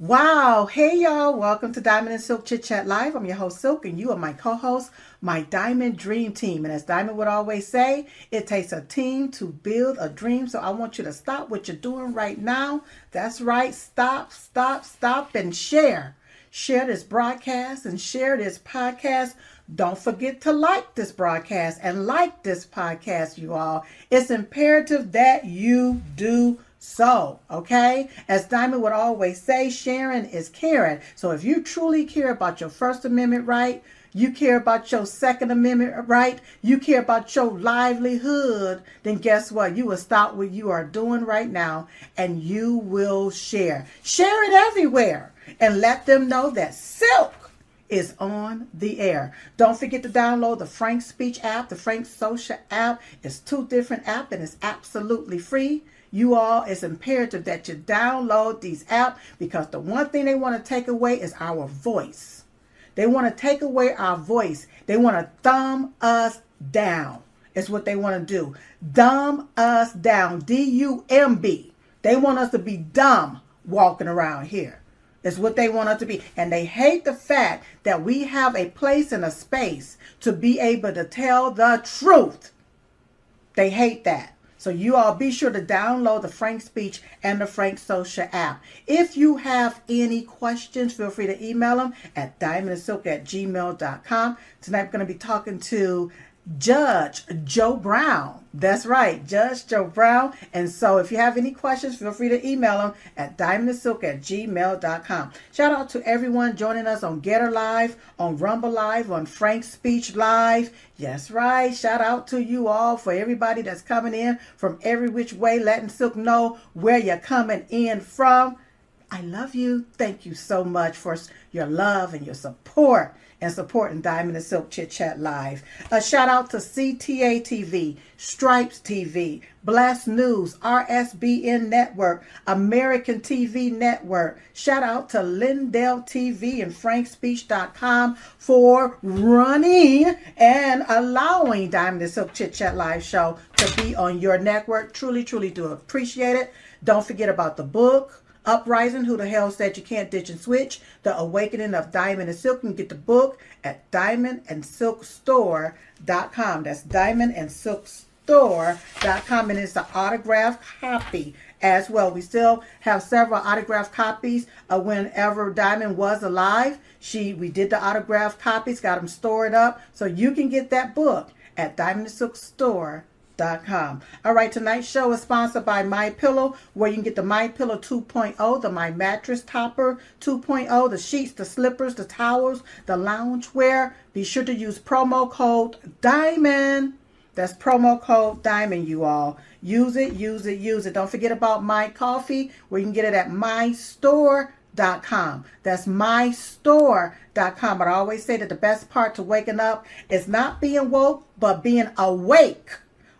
Wow. Hey, y'all. Welcome to Diamond and Silk Chit Chat Live. I'm your host, Silk, and you are my co host, my Diamond Dream Team. And as Diamond would always say, it takes a team to build a dream. So I want you to stop what you're doing right now. That's right. Stop, stop, stop, and share. Share this broadcast and share this podcast. Don't forget to like this broadcast and like this podcast, you all. It's imperative that you do so, okay, as Diamond would always say, sharing is caring. So if you truly care about your First Amendment right, you care about your Second Amendment right, you care about your livelihood, then guess what? You will stop what you are doing right now and you will share. Share it everywhere and let them know that Silk is on the air. Don't forget to download the Frank Speech app, the Frank Social app. It's two different apps and it's absolutely free you all, it's imperative that you download these apps because the one thing they want to take away is our voice. They want to take away our voice. They want to thumb us down. It's what they want to do. Dumb us down. D U M B. They want us to be dumb walking around here. It's what they want us to be. And they hate the fact that we have a place and a space to be able to tell the truth. They hate that. So you all be sure to download the Frank Speech and the Frank Social app. If you have any questions, feel free to email them at diamondandsilk at gmail.com. Tonight we're going to be talking to Judge Joe Brown. That's right, Judge Joe Brown. And so if you have any questions, feel free to email them at diamondsilk at gmail.com. Shout out to everyone joining us on Gettr Live, on Rumble Live, on Frank Speech Live. Yes, right. Shout out to you all for everybody that's coming in from every which way, letting Silk know where you're coming in from. I love you. Thank you so much for your love and your support and supporting Diamond and Silk Chit Chat Live. A shout out to CTA TV, Stripes TV, Blast News, RSBN Network, American TV Network. Shout out to Lindell TV and FrankSpeech.com for running and allowing Diamond and Silk Chit Chat Live show to be on your network. Truly, truly do appreciate it. Don't forget about the book Uprising, Who the Hell Said You Can't Ditch and Switch, The Awakening of Diamond and Silk. You can get the book at diamondandsilkstore.com. That's diamondandsilkstore.com. And it's an autographed copy as well. We still have several autographed copies of whenever Diamond was alive. She we did the autographed copies, got them stored up. So you can get that book at Diamond Store Com. All right, tonight's show is sponsored by My Pillow, where you can get the My Pillow 2.0, the My Mattress Topper 2.0, the sheets, the slippers, the towels, the loungewear. Be sure to use promo code DIAMOND. That's promo code DIAMOND, you all. Use it, use it, use it. Don't forget about My Coffee, where you can get it at mystore.com. That's mystore.com. But I always say that the best part to waking up is not being woke, but being awake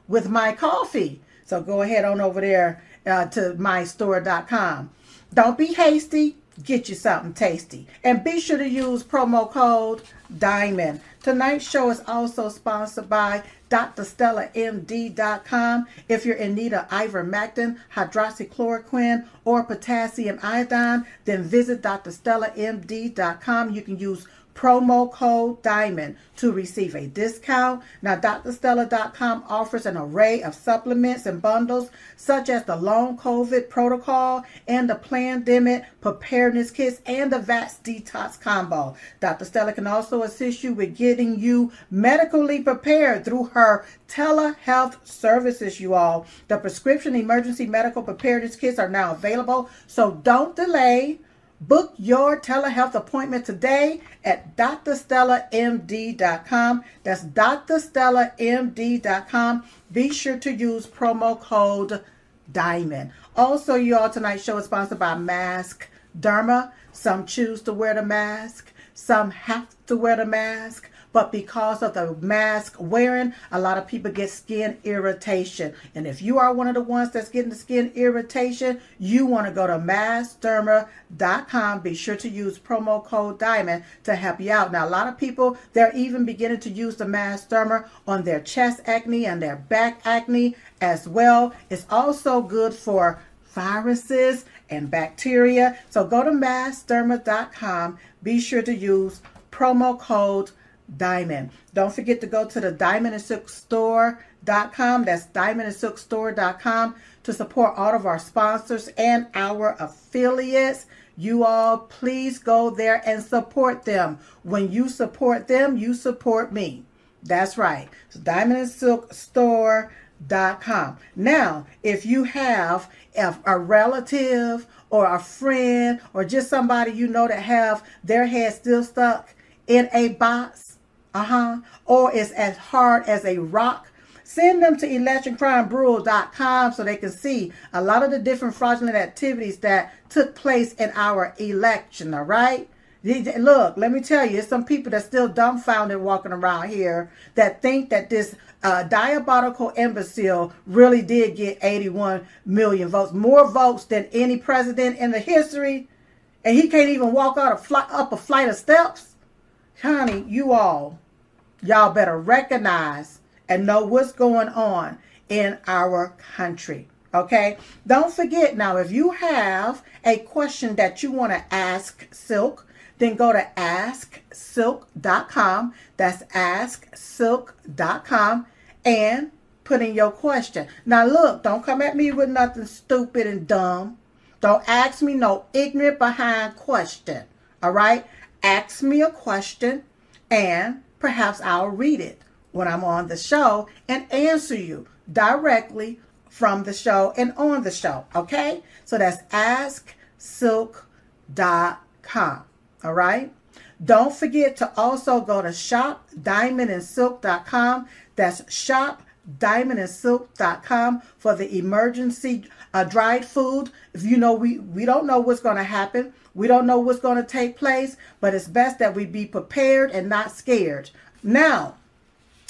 with my coffee. So go ahead on over there uh, to mystore.com. Don't be hasty. Get you something tasty. And be sure to use promo code DIAMOND. Tonight's show is also sponsored by DrStellaMD.com. If you're in need of ivermectin, hydroxychloroquine, or potassium iodine, then visit DrStellaMD.com. You can use promo code DIAMOND to receive a discount. Now, drstella.com offers an array of supplements and bundles such as the long COVID protocol and the pandemic preparedness kits and the VATS detox combo. Dr. Stella can also assist you with getting you medically prepared through her telehealth services, you all. The prescription emergency medical preparedness kits are now available, so don't delay. Book your telehealth appointment today at drstellamd.com. That's drstellamd.com. Be sure to use promo code DIAMOND. Also, you all, tonight's show is sponsored by Mask Derma. Some choose to wear the mask, some have to wear the mask but because of the mask wearing, a lot of people get skin irritation. And if you are one of the ones that's getting the skin irritation, you want to go to maskderma.com. Be sure to use promo code DIAMOND to help you out. Now, a lot of people, they're even beginning to use the mask derma on their chest acne and their back acne as well. It's also good for viruses and bacteria. So go to maskderma.com. Be sure to use promo code DIAMOND. Don't forget to go to the Diamond and Silk Store.com. That's Diamond and Silk Store.com to support all of our sponsors and our affiliates. You all, please go there and support them. When you support them, you support me. That's right. So Diamond and Silk Store.com. Now, if you have a relative or a friend or just somebody you know that have their head still stuck in a box, uh-huh, or is as hard as a rock, send them to electioncrimebureau.com so they can see a lot of the different fraudulent activities that took place in our election, all right? Look, let me tell you, there's some people that still dumbfounded walking around here that think that this uh, diabolical imbecile really did get 81 million votes, more votes than any president in the history, and he can't even walk out a fly, up a flight of steps. Honey, you all, y'all better recognize and know what's going on in our country. Okay. Don't forget now, if you have a question that you want to ask Silk, then go to asksilk.com. That's asksilk.com and put in your question. Now, look, don't come at me with nothing stupid and dumb. Don't ask me no ignorant behind question. All right? Ask me a question and perhaps I'll read it when I'm on the show and answer you directly from the show and on the show. Okay? So that's asksilk.com. All right. Don't forget to also go to shopdiamondandsilk.com. That's shopdiamondandsilk.com for the emergency uh, dried food. If you know we we don't know what's going to happen, we don't know what's going to take place, but it's best that we be prepared and not scared. Now,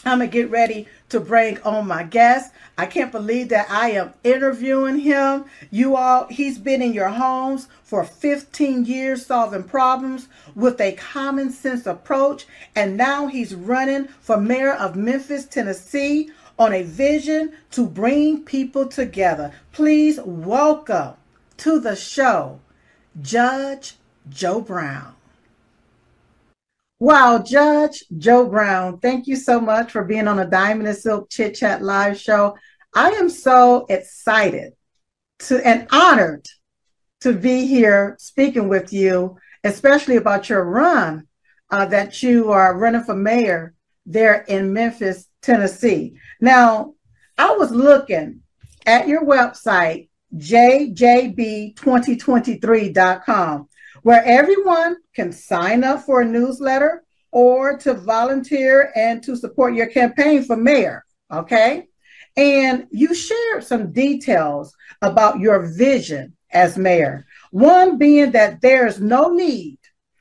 I'm going to get ready to bring on my guest. I can't believe that I am interviewing him. You all, he's been in your homes for 15 years solving problems with a common sense approach. And now he's running for mayor of Memphis, Tennessee on a vision to bring people together. Please welcome to the show, Judge Joe Brown. Wow, Judge Joe Brown, thank you so much for being on the Diamond and Silk Chit Chat live show. I am so excited to and honored to be here speaking with you, especially about your run uh, that you are running for mayor there in Memphis, Tennessee. Now, I was looking at your website, jjb2023.com, where everyone can sign up for a newsletter or to volunteer and to support your campaign for mayor. Okay. And you shared some details about your vision as mayor. One being that there's no need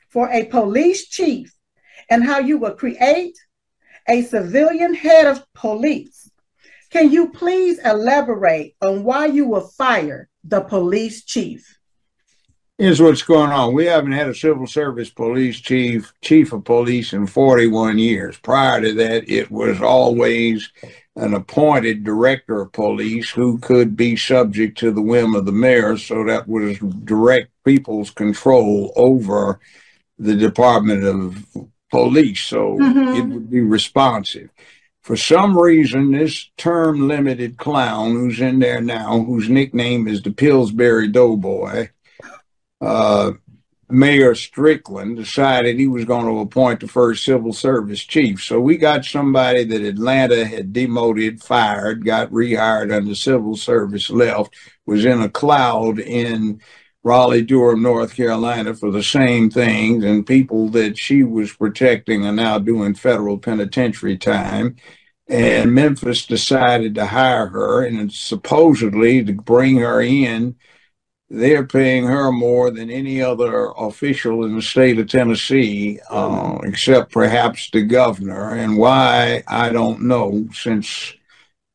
for a police chief and how you will create a civilian head of police. Can you please elaborate on why you will fire the police chief? Here's what's going on. We haven't had a civil service police chief, chief of police in 41 years. Prior to that, it was always an appointed director of police who could be subject to the whim of the mayor. So that was direct people's control over the Department of Police. So mm-hmm. it would be responsive. For some reason, this term limited clown who's in there now, whose nickname is the Pillsbury Doughboy, uh, Mayor Strickland decided he was going to appoint the first civil service chief. So we got somebody that Atlanta had demoted, fired, got rehired under civil service, left, was in a cloud in Raleigh, Durham, North Carolina for the same things, and people that she was protecting are now doing federal penitentiary time. And Memphis decided to hire her and supposedly to bring her in they're paying her more than any other official in the state of Tennessee, uh, except perhaps the governor. And why, I don't know, since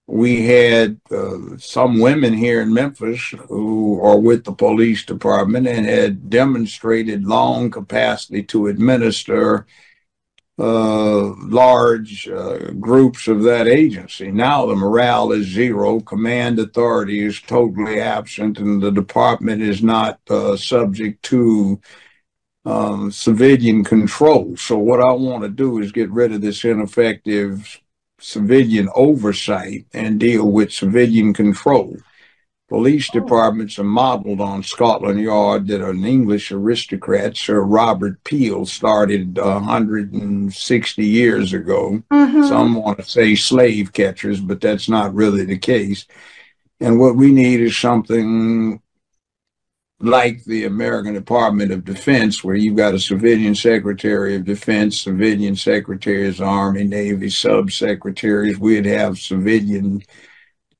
we had uh, some women here in Memphis who are with the police department and had demonstrated long capacity to administer uh, large uh, groups of that agency. Now the morale is zero, command authority is totally absent, and the department is not uh, subject to um, civilian control. So, what I want to do is get rid of this ineffective civilian oversight and deal with civilian control. Police oh. departments are modeled on Scotland Yard that an English aristocrat, Sir Robert Peel, started 160 years ago. Mm-hmm. Some want to say slave catchers, but that's not really the case. And what we need is something like the American Department of Defense, where you've got a civilian secretary of defense, civilian secretaries, Army, Navy, subsecretaries. We'd have civilian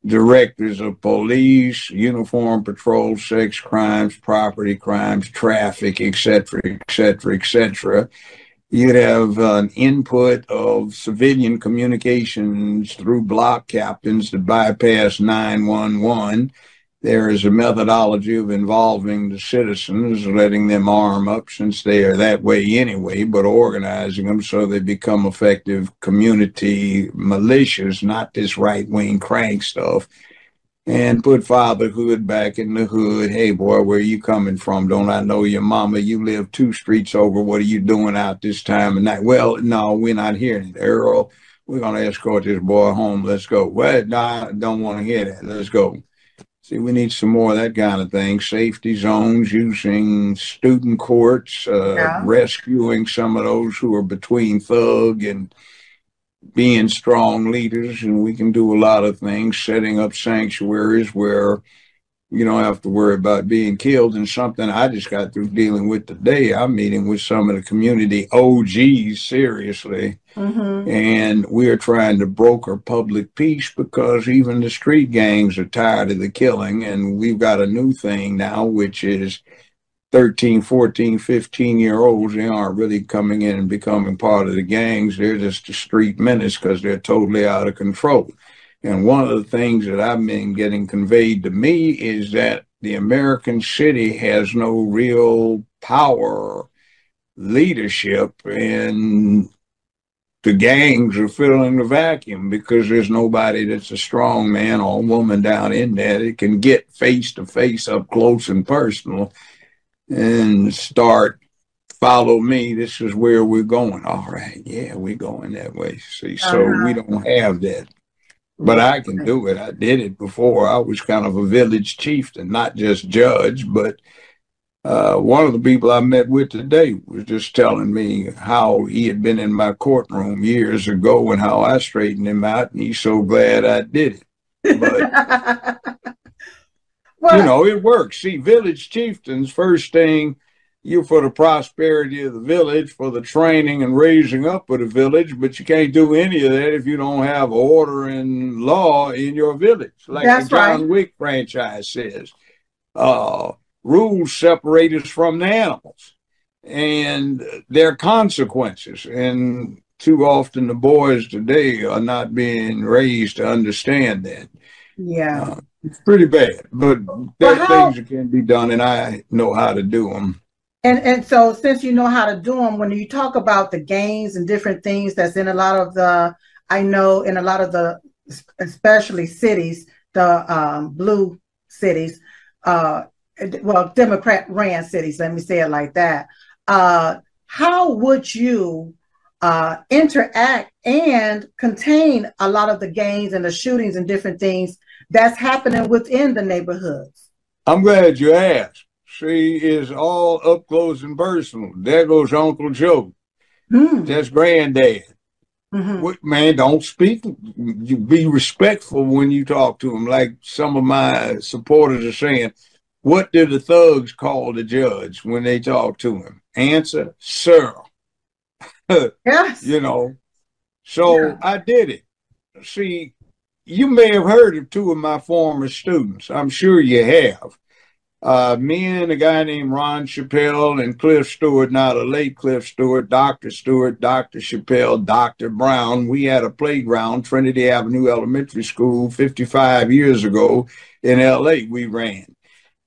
directors of police, uniform patrol, sex crimes, property crimes, traffic, etc., etc., etc. You'd have an input of civilian communications through block captains to bypass 911 there is a methodology of involving the citizens, letting them arm up since they are that way anyway, but organizing them so they become effective community militias, not this right wing crank stuff. And put fatherhood back in the hood. Hey, boy, where are you coming from? Don't I know your mama? You live two streets over. What are you doing out this time of night? Well, no, we're not hearing it. Earl, we're going to escort this boy home. Let's go. Well, no, I don't want to hear that. Let's go. See, we need some more of that kind of thing. Safety zones, using student courts, uh, yeah. rescuing some of those who are between thug and being strong leaders. And we can do a lot of things, setting up sanctuaries where you don't have to worry about being killed and something I just got through dealing with today. I'm meeting with some of the community OGs seriously. Mm-hmm. And we are trying to broker public peace because even the street gangs are tired of the killing. And we've got a new thing now, which is 13, 14, 15 year olds. They aren't really coming in and becoming part of the gangs. They're just the street menace because they're totally out of control. And one of the things that I've been getting conveyed to me is that the American city has no real power leadership and the gangs are filling the vacuum because there's nobody that's a strong man or woman down in there that can get face to face up close and personal and start follow me this is where we're going. All right yeah we're going that way. See so uh-huh. we don't have that but I can do it. I did it before. I was kind of a village chieftain, not just judge, but uh, one of the people I met with today was just telling me how he had been in my courtroom years ago and how I straightened him out, and he's so glad I did it. But you know, it works. See, village chieftains, first thing you for the prosperity of the village, for the training and raising up of the village, but you can't do any of that if you don't have order and law in your village. Like That's the John right. Wick franchise says. Uh, rules separate us from the animals and their consequences. And too often the boys today are not being raised to understand that. Yeah. Uh, it's pretty bad, but there are things that can be done, and I know how to do them. And and so since you know how to do them, when you talk about the games and different things that's in a lot of the, I know in a lot of the, especially cities, the um, blue cities, uh, well, Democrat ran cities. Let me say it like that. Uh, how would you uh, interact and contain a lot of the gangs and the shootings and different things that's happening within the neighborhoods? I'm glad you asked she is all up close and personal. There goes Uncle Joe. Mm. That's granddad. Mm-hmm. What, man, don't speak. You be respectful when you talk to him. Like some of my supporters are saying, what do the thugs call the judge when they talk to him? Answer, sir. yes. You know, so yeah. I did it. See, you may have heard of two of my former students. I'm sure you have uh, me and a guy named Ron Chappelle and Cliff Stewart, not a late Cliff Stewart, Dr. Stewart, Dr. Chappelle, Dr. Brown. We had a playground, Trinity Avenue Elementary School, 55 years ago in LA. We ran.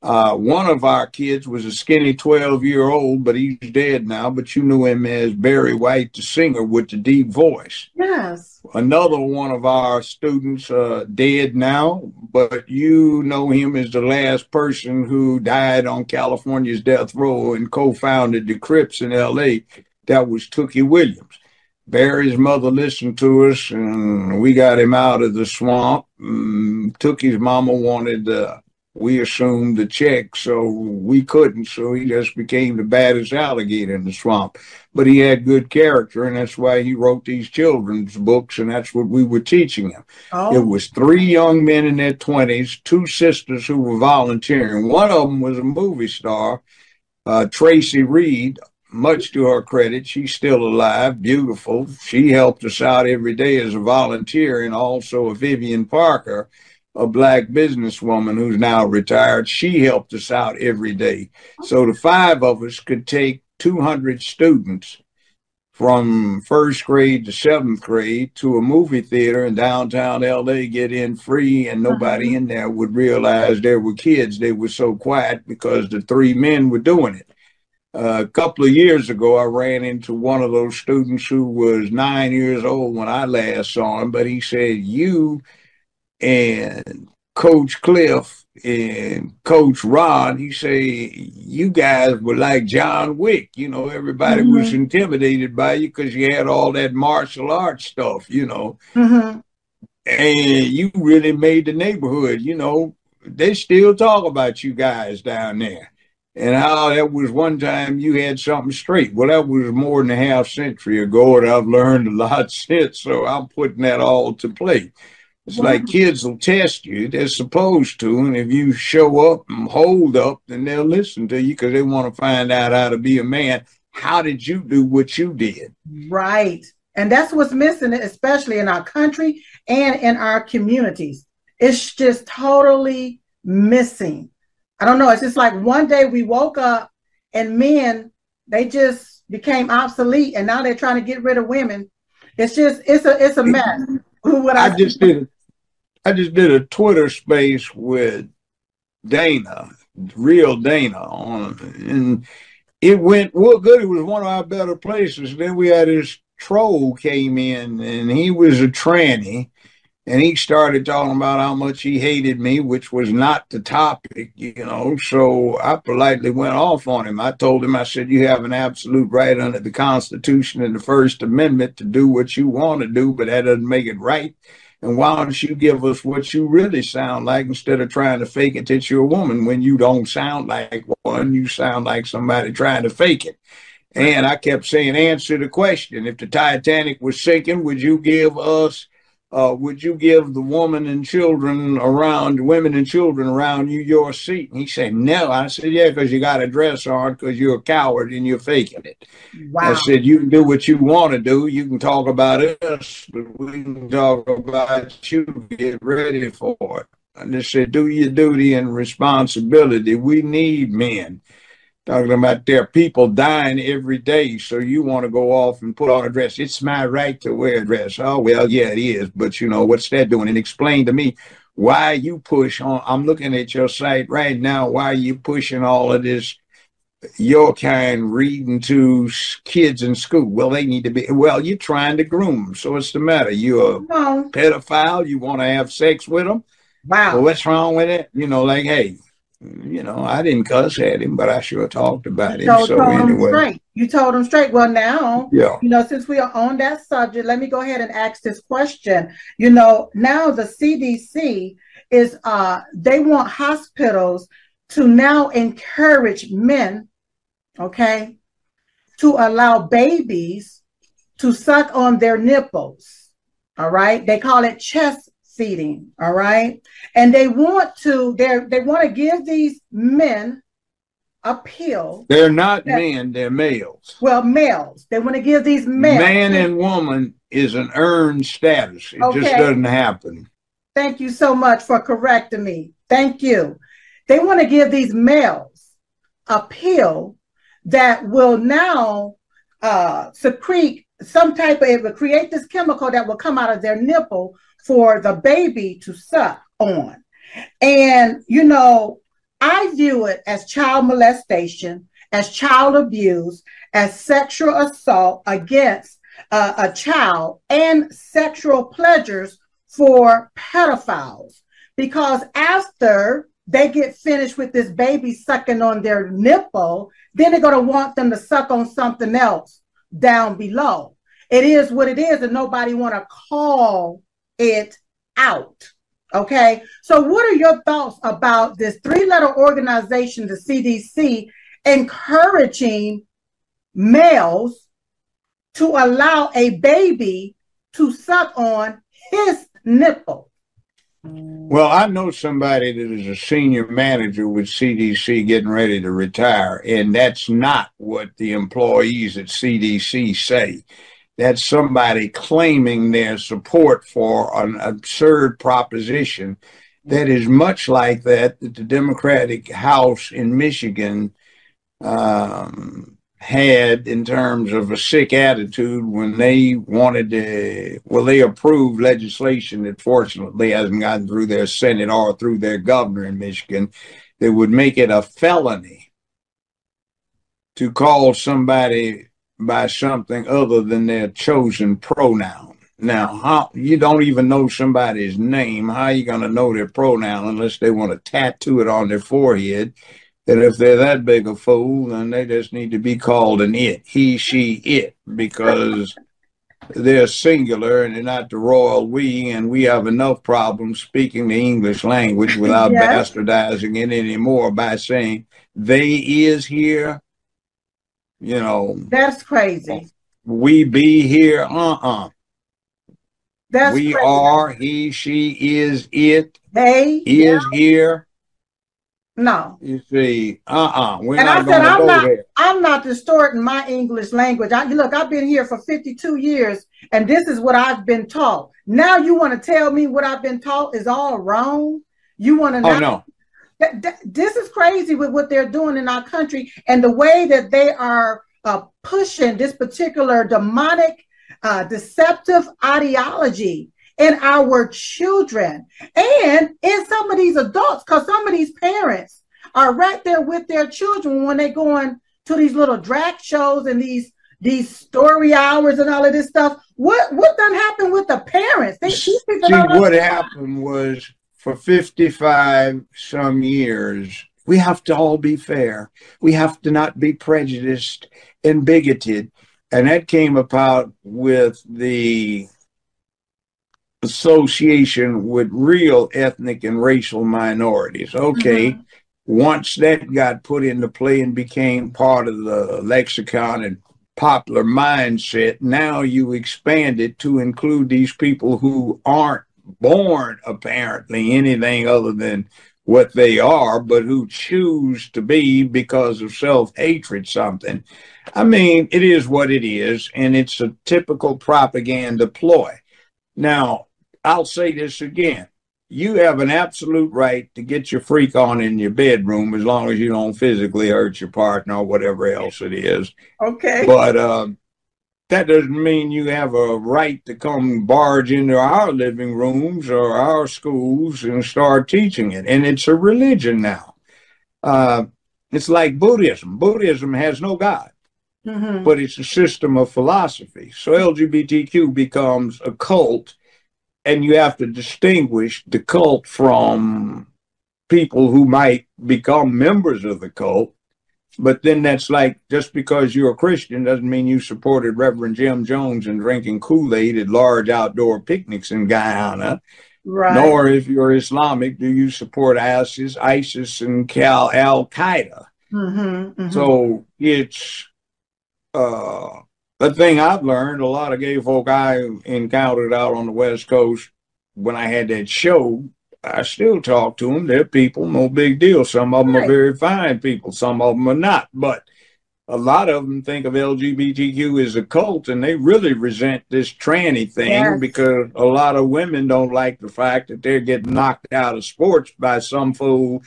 Uh, one of our kids was a skinny 12 year old, but he's dead now. But you knew him as Barry White, the singer with the deep voice. Yes. Another one of our students, uh, dead now, but you know him as the last person who died on California's death row and co founded the Crips in LA. That was Tookie Williams. Barry's mother listened to us and we got him out of the swamp. Um, Tookie's mama wanted uh, we assumed the check, so we couldn't. So he just became the baddest alligator in the swamp. But he had good character, and that's why he wrote these children's books, and that's what we were teaching him. Oh. It was three young men in their 20s, two sisters who were volunteering. One of them was a movie star, uh, Tracy Reed. Much to her credit, she's still alive, beautiful. She helped us out every day as a volunteer, and also a Vivian Parker a black businesswoman who's now retired. She helped us out every day. So the five of us could take 200 students from first grade to seventh grade to a movie theater in downtown LA, get in free, and nobody uh-huh. in there would realize there were kids. They were so quiet because the three men were doing it. Uh, a couple of years ago, I ran into one of those students who was nine years old when I last saw him, but he said, You and Coach Cliff and Coach Ron, he say you guys were like John Wick. You know, everybody mm-hmm. was intimidated by you because you had all that martial arts stuff. You know, mm-hmm. and you really made the neighborhood. You know, they still talk about you guys down there. And how that was one time you had something straight. Well, that was more than a half century ago, and I've learned a lot since. So I'm putting that all to play. It's like kids will test you. They're supposed to. And if you show up and hold up, then they'll listen to you because they want to find out how to be a man. How did you do what you did? Right. And that's what's missing, especially in our country and in our communities. It's just totally missing. I don't know. It's just like one day we woke up and men, they just became obsolete and now they're trying to get rid of women. It's just, it's a, it's a mess. what I, I just did. I just did a Twitter space with Dana, real Dana, on, and it went well good. It was one of our better places. Then we had this troll came in, and he was a tranny, and he started talking about how much he hated me, which was not the topic, you know. So I politely went off on him. I told him, I said, You have an absolute right under the Constitution and the First Amendment to do what you want to do, but that doesn't make it right. And why don't you give us what you really sound like instead of trying to fake it that you're a woman when you don't sound like one? You sound like somebody trying to fake it. And I kept saying, answer the question. If the Titanic was sinking, would you give us uh, would you give the woman and children around, women and children around you your seat? And he said, no. I said, yeah, because you got a dress on because you're a coward and you're faking it. Wow. I said, you can do what you want to do. You can talk about us, but we can talk about you. Get ready for it. I just said, do your duty and responsibility. We need men talking about there are people dying every day, so you want to go off and put on a dress. It's my right to wear a dress. Oh, well, yeah, it is. But, you know, what's that doing? And explain to me why you push on. I'm looking at your site right now. Why you pushing all of this, your kind reading to kids in school? Well, they need to be, well, you're trying to groom them. So what's the matter? You're a no. pedophile? You want to have sex with them? Wow. Well, what's wrong with it? You know, like, hey, you know, I didn't cuss at him, but I sure talked about him. so anyway, straight. You told him straight. Well, now, yeah. you know, since we are on that subject, let me go ahead and ask this question. You know, now the CDC is uh they want hospitals to now encourage men, okay, to allow babies to suck on their nipples. All right. They call it chest feeding all right? And they want to they they want to give these men a pill. They're not that, men they're males. Well males. They want to give these men man and woman is an earned status. It okay. just doesn't happen. Thank you so much for correcting me. Thank you. They want to give these males a pill that will now uh, secrete some type of it will create this chemical that will come out of their nipple for the baby to suck on. And, you know, I view it as child molestation, as child abuse, as sexual assault against uh, a child, and sexual pleasures for pedophiles. Because after they get finished with this baby sucking on their nipple, then they're going to want them to suck on something else down below. It is what it is, and nobody want to call it out. Okay. So, what are your thoughts about this three letter organization, the CDC, encouraging males to allow a baby to suck on his nipple? Well, I know somebody that is a senior manager with CDC getting ready to retire, and that's not what the employees at CDC say. That's somebody claiming their support for an absurd proposition that is much like that that the Democratic House in Michigan um, had in terms of a sick attitude when they wanted to, well, they approved legislation that fortunately hasn't gotten through their Senate or through their governor in Michigan that would make it a felony to call somebody by something other than their chosen pronoun. Now, how you don't even know somebody's name. How are you going to know their pronoun unless they want to tattoo it on their forehead? That if they're that big a fool, then they just need to be called an it, he, she, it, because they're singular and they're not the royal we, and we have enough problems speaking the English language without bastardizing it anymore by saying they is here. You know, that's crazy. We be here, uh uh-uh. uh. That's we crazy. are, he, she is it. They is yeah. here no. You see, uh-uh. We're and I said, I'm not, there. I'm not distorting my English language. I, look, I've been here for 52 years, and this is what I've been taught. Now you want to tell me what I've been taught is all wrong? You want to know? Oh, no. That, that, this is crazy with what they're doing in our country and the way that they are uh, pushing this particular demonic, uh, deceptive ideology in our children and in some of these adults, because some of these parents are right there with their children when they're going to these little drag shows and these these story hours and all of this stuff. What what done happened with the parents? They, See, what happened was for 55 some years, we have to all be fair. We have to not be prejudiced and bigoted. And that came about with the association with real ethnic and racial minorities. Okay. Mm-hmm. Once that got put into play and became part of the lexicon and popular mindset, now you expand it to include these people who aren't born apparently anything other than what they are, but who choose to be because of self hatred something. I mean, it is what it is, and it's a typical propaganda ploy. Now, I'll say this again. You have an absolute right to get your freak on in your bedroom as long as you don't physically hurt your partner or whatever else it is. Okay. But um, that doesn't mean you have a right to come barge into our living rooms or our schools and start teaching it. And it's a religion now. Uh, it's like Buddhism. Buddhism has no God, mm-hmm. but it's a system of philosophy. So LGBTQ becomes a cult and you have to distinguish the cult from people who might become members of the cult. But then that's like just because you're a Christian doesn't mean you supported Reverend Jim Jones and drinking Kool Aid at large outdoor picnics in Guyana. Right. Nor, if you're Islamic, do you support ISIS, ISIS, and Cal Al Qaeda. Mm-hmm, mm-hmm. So it's uh, the thing I've learned, a lot of gay folk I encountered out on the West Coast when I had that show, I still talk to them. They're people, no big deal. Some of them right. are very fine people, some of them are not. But a lot of them think of LGBTQ as a cult and they really resent this tranny thing yes. because a lot of women don't like the fact that they're getting knocked out of sports by some fool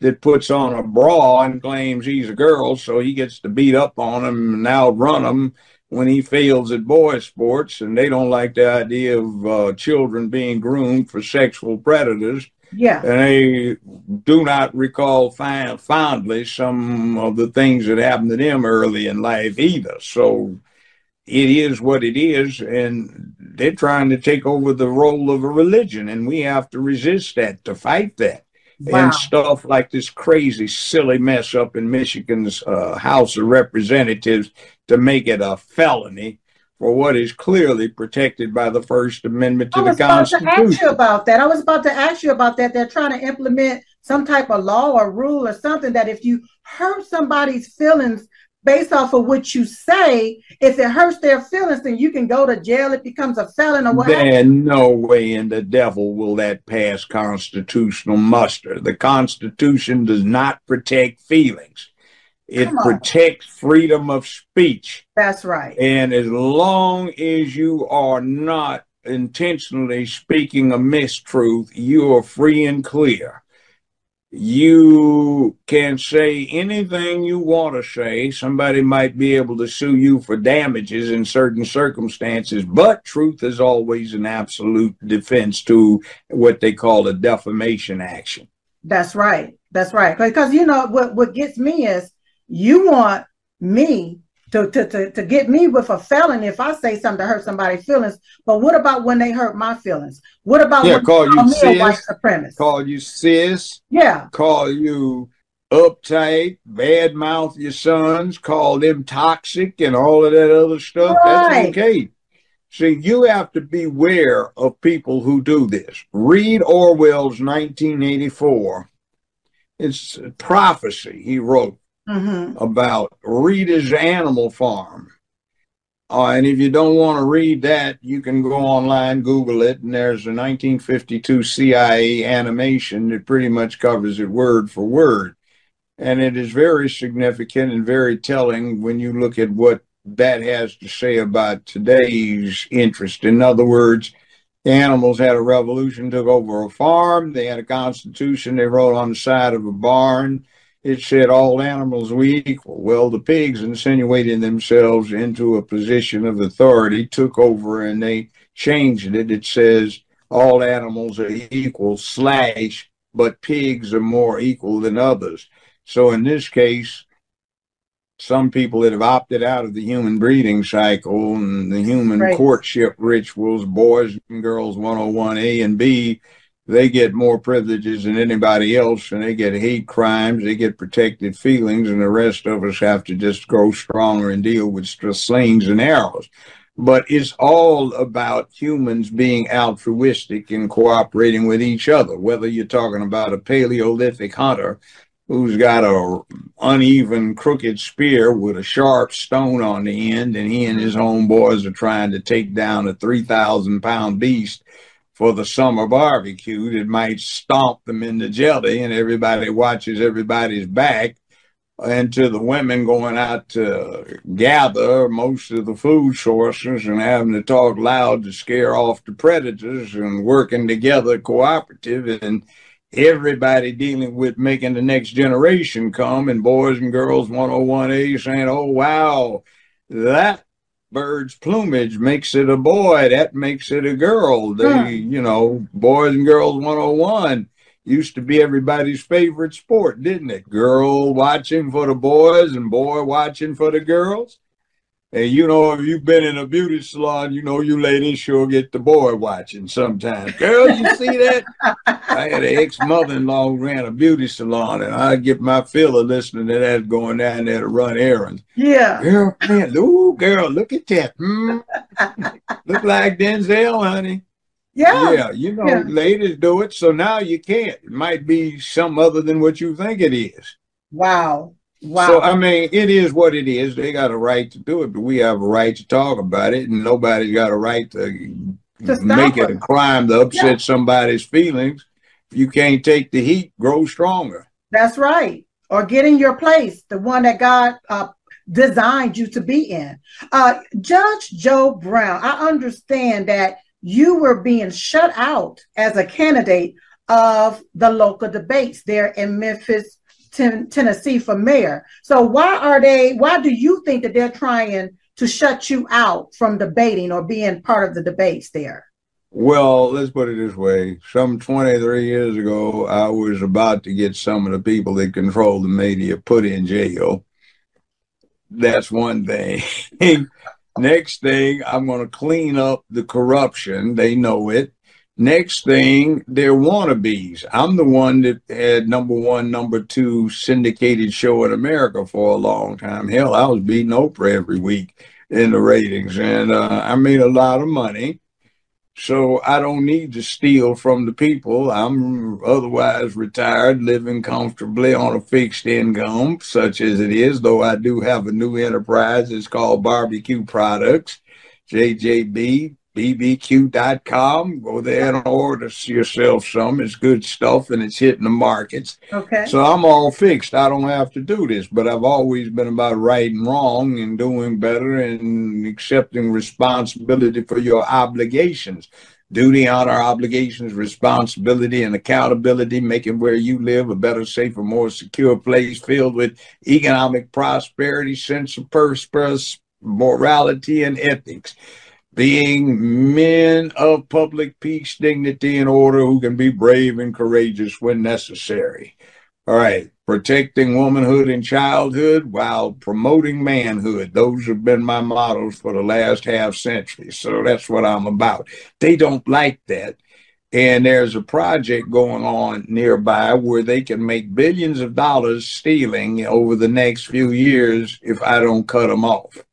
that puts on a bra and claims he's a girl, so he gets to beat up on them and outrun them when he fails at boys sports and they don't like the idea of uh, children being groomed for sexual predators Yeah. And they do not recall fondly some of the things that happened to them early in life either. So it is what it is, and they're trying to take over the role of a religion, and we have to resist that to fight that. Wow. And stuff like this crazy, silly mess up in Michigan's uh, House of Representatives to make it a felony for what is clearly protected by the First Amendment to the Constitution. I was about to ask you about that. I was about to ask you about that. They're trying to implement some type of law or rule or something that if you hurt somebody's feelings based off of what you say, if it hurts their feelings, then you can go to jail. It becomes a felon or whatever. There's no way in the devil will that pass constitutional muster. The Constitution does not protect feelings. It protects freedom of speech. That's right. And as long as you are not intentionally speaking a mistruth, you are free and clear. You can say anything you want to say. Somebody might be able to sue you for damages in certain circumstances, but truth is always an absolute defense to what they call a defamation action. That's right. That's right. Because you know what what gets me is you want me to, to, to, to get me with a felony if I say something to hurt somebody's feelings. But what about when they hurt my feelings? What about yeah, call you cis, white supremacist? Call you sis. Yeah. Call you uptight, bad mouth your sons, call them toxic and all of that other stuff. Right. That's okay. See, you have to beware of people who do this. Read Orwell's 1984. It's prophecy he wrote mm-hmm. about Rita's Animal Farm. Uh, and if you don't want to read that, you can go online, Google it, and there's a 1952 CIA animation that pretty much covers it word for word. And it is very significant and very telling when you look at what that has to say about today's interest. In other words, the animals had a revolution, took over a farm, they had a constitution they wrote on the side of a barn it said all animals were equal. Well, the pigs insinuating themselves into a position of authority took over and they changed it. It says all animals are equal, slash, but pigs are more equal than others. So in this case, some people that have opted out of the human breeding cycle and the human right. courtship rituals, boys and girls 101 A and B, they get more privileges than anybody else and they get hate crimes, they get protected feelings, and the rest of us have to just grow stronger and deal with slings and arrows. But it's all about humans being altruistic and cooperating with each other, whether you're talking about a Paleolithic hunter who's got a uneven crooked spear with a sharp stone on the end and he and his homeboys are trying to take down a 3000 pound beast for the summer barbecue that might stomp them in the jelly and everybody watches everybody's back and to the women going out to gather most of the food sources and having to talk loud to scare off the predators and working together cooperative and everybody dealing with making the next generation come and boys and girls 101a saying oh wow that bird's plumage makes it a boy. That makes it a girl. They, hmm. you know, boys and girls 101 used to be everybody's favorite sport, didn't it? Girl watching for the boys and boy watching for the girls. And you know, if you've been in a beauty salon, you know you ladies sure get the boy watching sometimes. Girl, you see that? I had an ex-mother-in-law who ran a beauty salon, and I'd get my fill of listening to that going down there to run errands. Yeah. Girl, man, ooh, girl, look at that. Hmm? look like Denzel, honey. Yeah. Yeah, you know, yeah. ladies do it, so now you can't. It might be some other than what you think it is. Wow. Wow. So I mean, it is what it is. They got a right to do it, but we have a right to talk about it, and nobody's got a right to, to make it a crime to upset yeah. somebody's feelings. You can't take the heat. Grow stronger. That's right. Or get in your place, the one that God uh, designed you to be in. Uh, Judge Joe Brown, I understand that you were being shut out as a candidate of the local debates there in Memphis, ten- Tennessee for mayor. So why are they? Why do you think that they're trying to shut you out from debating or being part of the debates there? Well, let's put it this way. Some 23 years ago, I was about to get some of the people that control the media put in jail. That's one thing. Next thing, I'm going to clean up the corruption. They know it. Next thing, they're wannabes. I'm the one that had number one, number two syndicated show in America for a long time. Hell, I was beating Oprah every week in the ratings, and uh, I made a lot of money. So I don't need to steal from the people. I'm otherwise retired, living comfortably on a fixed income, such as it is, though I do have a new enterprise. It's called Barbecue Products, JJB bbq.com. Go there and order yourself some. It's good stuff and it's hitting the markets. Okay. So I'm all fixed. I don't have to do this, but I've always been about right and wrong and doing better and accepting responsibility for your obligations. Duty, honor, obligations, responsibility, and accountability, making where you live a better, safer, more secure place filled with economic prosperity, sense of purpose, morality, and ethics being men of public peace, dignity, and order who can be brave and courageous when necessary. All right, protecting womanhood and childhood while promoting manhood. Those have been my models for the last half century. So that's what I'm about. They don't like that. And there's a project going on nearby where they can make billions of dollars stealing over the next few years if I don't cut them off.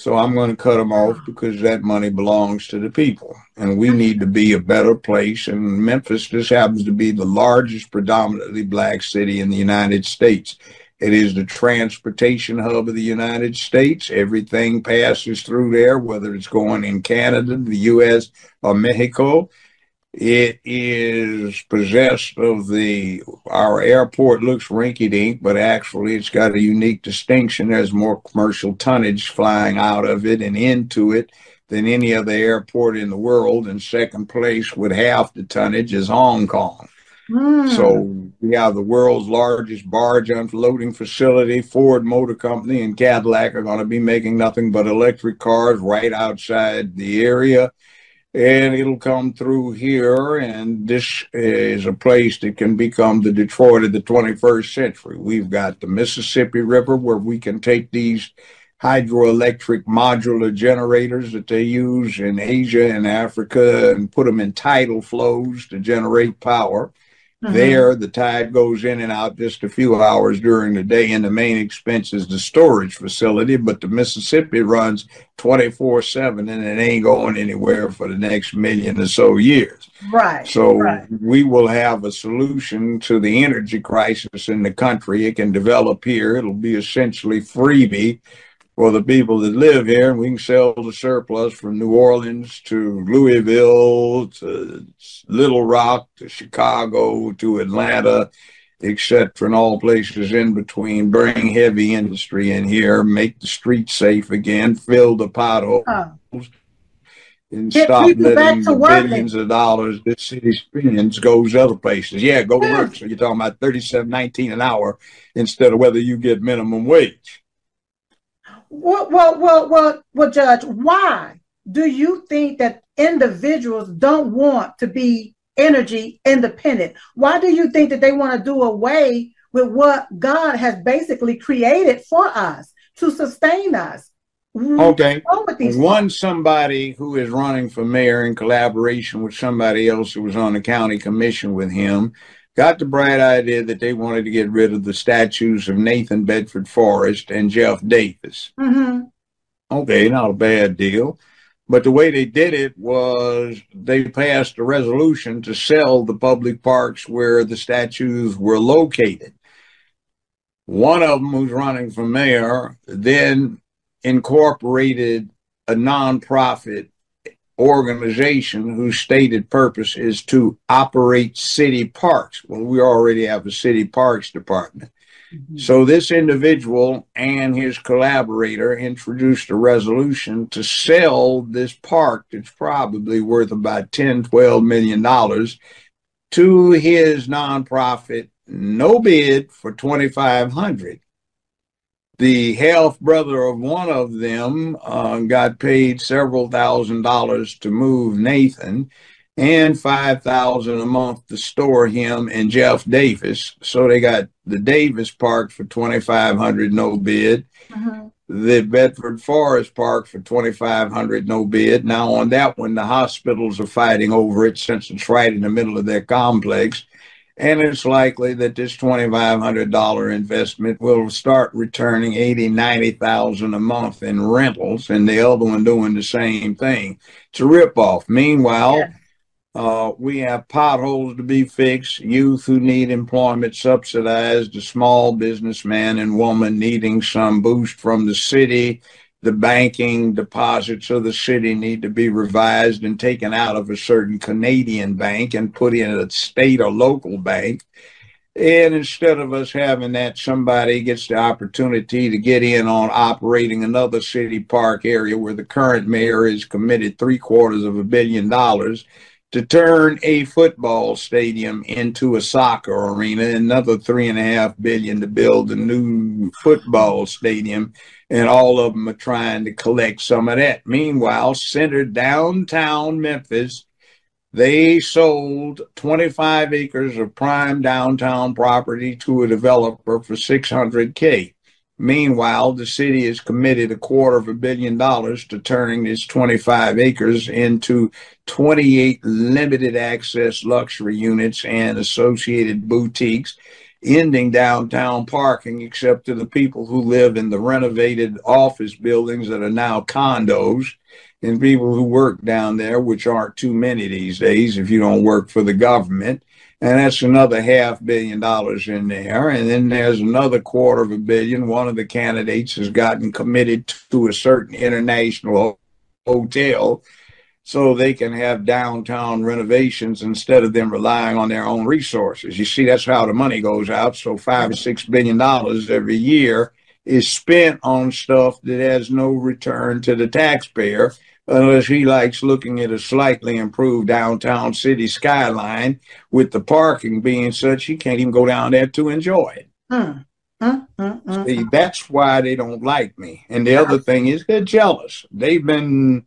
So I'm going to cut them off because that money belongs to the people. And we need to be a better place. And Memphis just happens to be the largest predominantly black city in the United States. It is the transportation hub of the United States. Everything passes through there, whether it's going in Canada, the U.S., or Mexico. It is possessed of the, our airport looks rinky dink, but actually it's got a unique distinction. There's more commercial tonnage flying out of it and into it than any other airport in the world. And second place with half the tonnage is Hong Kong. Mm. So we have the world's largest barge unloading facility. Ford Motor Company and Cadillac are going to be making nothing but electric cars right outside the area and it'll come through here. And this is a place that can become the Detroit of the 21st century. We've got the Mississippi River where we can take these hydroelectric modular generators that they use in Asia and Africa and put them in tidal flows to generate power. Mm-hmm. There, the tide goes in and out just a few hours during the day, and the main expense is the storage facility. But the Mississippi runs 24 7 and it ain't going anywhere for the next million or so years. Right. So right. we will have a solution to the energy crisis in the country. It can develop here, it'll be essentially freebie for the people that live here, and we can sell the surplus from New Orleans to Louisville to Little Rock to Chicago to Atlanta, etc., and all places in between. Bring heavy industry in here, make the streets safe again, fill the potholes. And Get stop letting the billions of dollars this city spends goes other places. Yeah, go work. So you're talking about thirty-seven nineteen an hour instead of whether you get minimum wage. Well, well, well, well, well, Judge, why do you think that individuals don't want to be energy independent? Why do you think that they want to do away with what God has basically created for us to sustain us? Okay. One, somebody who is running for mayor in collaboration with somebody else who was on the county commission with him got the bright idea that they wanted to get rid of the statues of Nathan Bedford Forrest and Jeff Davis. Mm-hmm. Okay, not a bad deal. But the way they did it was they passed a resolution to sell the public parks where the statues were located. One of them, who's running for mayor, then incorporated a nonprofit organization whose stated purpose is to operate city parks. Well, we already have a city parks department. Mm-hmm. So this individual and his collaborator introduced a resolution to sell this park that's probably worth about 10, 12 million dollars to his nonprofit, no bid for 2500 The half brother of one of them uh, got paid several thousand dollars to move Nathan and 5000 a month to store him and Jeff Davis. So they got the Davis Park for 2500 no bid. Mm-hmm. The Bedford Forrest Park for 2500 no bid. Now on that one the hospitals are fighting over it since it's right in the middle of their complex. And it's likely that this $2,500 investment will start returning 80, 90,000 a month in rentals, and the other one doing the same thing. It's a ripoff. Meanwhile, yeah. uh, we have potholes to be fixed, youth who need employment subsidized, a small businessman and woman needing some boost from the city the banking deposits of the city need to be revised and taken out of a certain Canadian bank and put in a state or local bank. And instead of us having that, somebody gets the opportunity to get in on operating another city park area where the current mayor has committed three quarters of a billion dollars to turn a football stadium into a soccer arena, another three and a half billion to build a new football stadium, and all of them are trying to collect some of that. Meanwhile, centered downtown Memphis, they sold 25 acres of prime downtown property to a developer for 600K. Meanwhile, the city has committed a quarter of a billion dollars to turning its 25 acres into 28 limited access luxury units and associated boutiques, ending downtown parking except to the people who live in the renovated office buildings that are now condos and people who work down there, which aren't too many these days if you don't work for the government and that's another half billion dollars in there. And then there's another quarter of a billion. One of the candidates has gotten committed to a certain international hotel so they can have downtown renovations instead of them relying on their own resources. You see, that's how the money goes out. So five or six billion dollars every year is spent on stuff that has no return to the taxpayer unless he likes looking at a slightly improved downtown city skyline with the parking being such he can't even go down there to enjoy it. Hmm. Mm, mm, mm, See, that's why they don't like me. And the other thing is they're jealous. They've been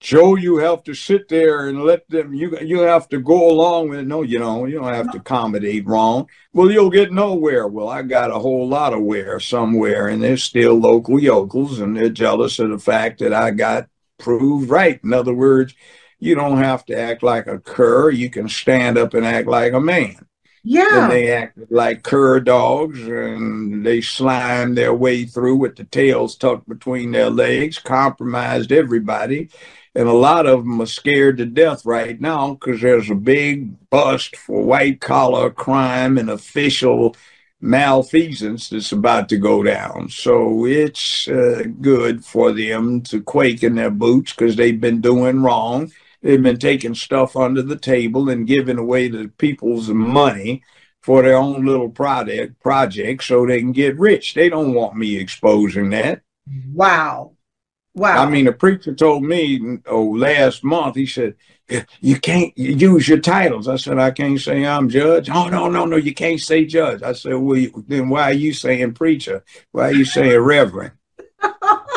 Joe, you have to sit there and let them you you have to go along with it. No, you don't. You don't have to accommodate wrong. Well, you'll get nowhere. Well, I got a whole lot of where somewhere, and they're still local yokels, and they're jealous of the fact that I got proved right. In other words, you don't have to act like a cur. You can stand up and act like a man. Yeah. And they acted like cur dogs and they slimed their way through with the tails tucked between their legs, compromised everybody. And a lot of them are scared to death right now because there's a big bust for white collar crime and official malfeasance that's about to go down. So it's uh, good for them to quake in their boots because they've been doing wrong. They've been taking stuff under the table and giving away the people's money for their own little project project so they can get rich. They don't want me exposing that. Wow. Wow. I mean, a preacher told me oh last month, he said, you can't use your titles. I said, I can't say I'm judge. Oh, no, no, no, you can't say judge. I said, well, then why are you saying preacher? Why are you saying reverend?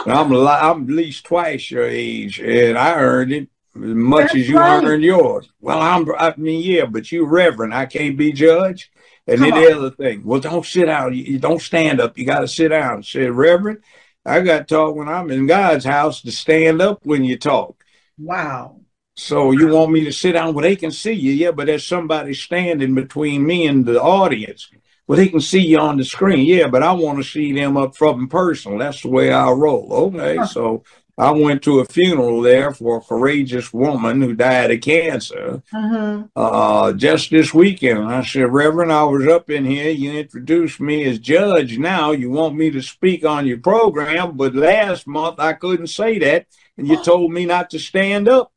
I'm, I'm at least twice your age, and I earned it as much That's as you right. earned yours. Well, I'm, I mean, yeah, but you reverend. I can't be judge. And Come then on. the other thing, well, don't sit down. You, don't stand up. You got to sit down. Said, Reverend, I got taught when I'm in God's house to stand up when you talk. Wow. So you want me to sit down where they can see you? Yeah, but there's somebody standing between me and the audience. Well, they can see you on the screen. Yeah, but I want to see them up front and personal. That's the way I roll. Okay, so I went to a funeral there for a courageous woman who died of cancer uh-huh. uh, just this weekend. I said, Reverend, I was up in here. You introduced me as judge. Now you want me to speak on your program, but last month I couldn't say that, and you told me not to stand up.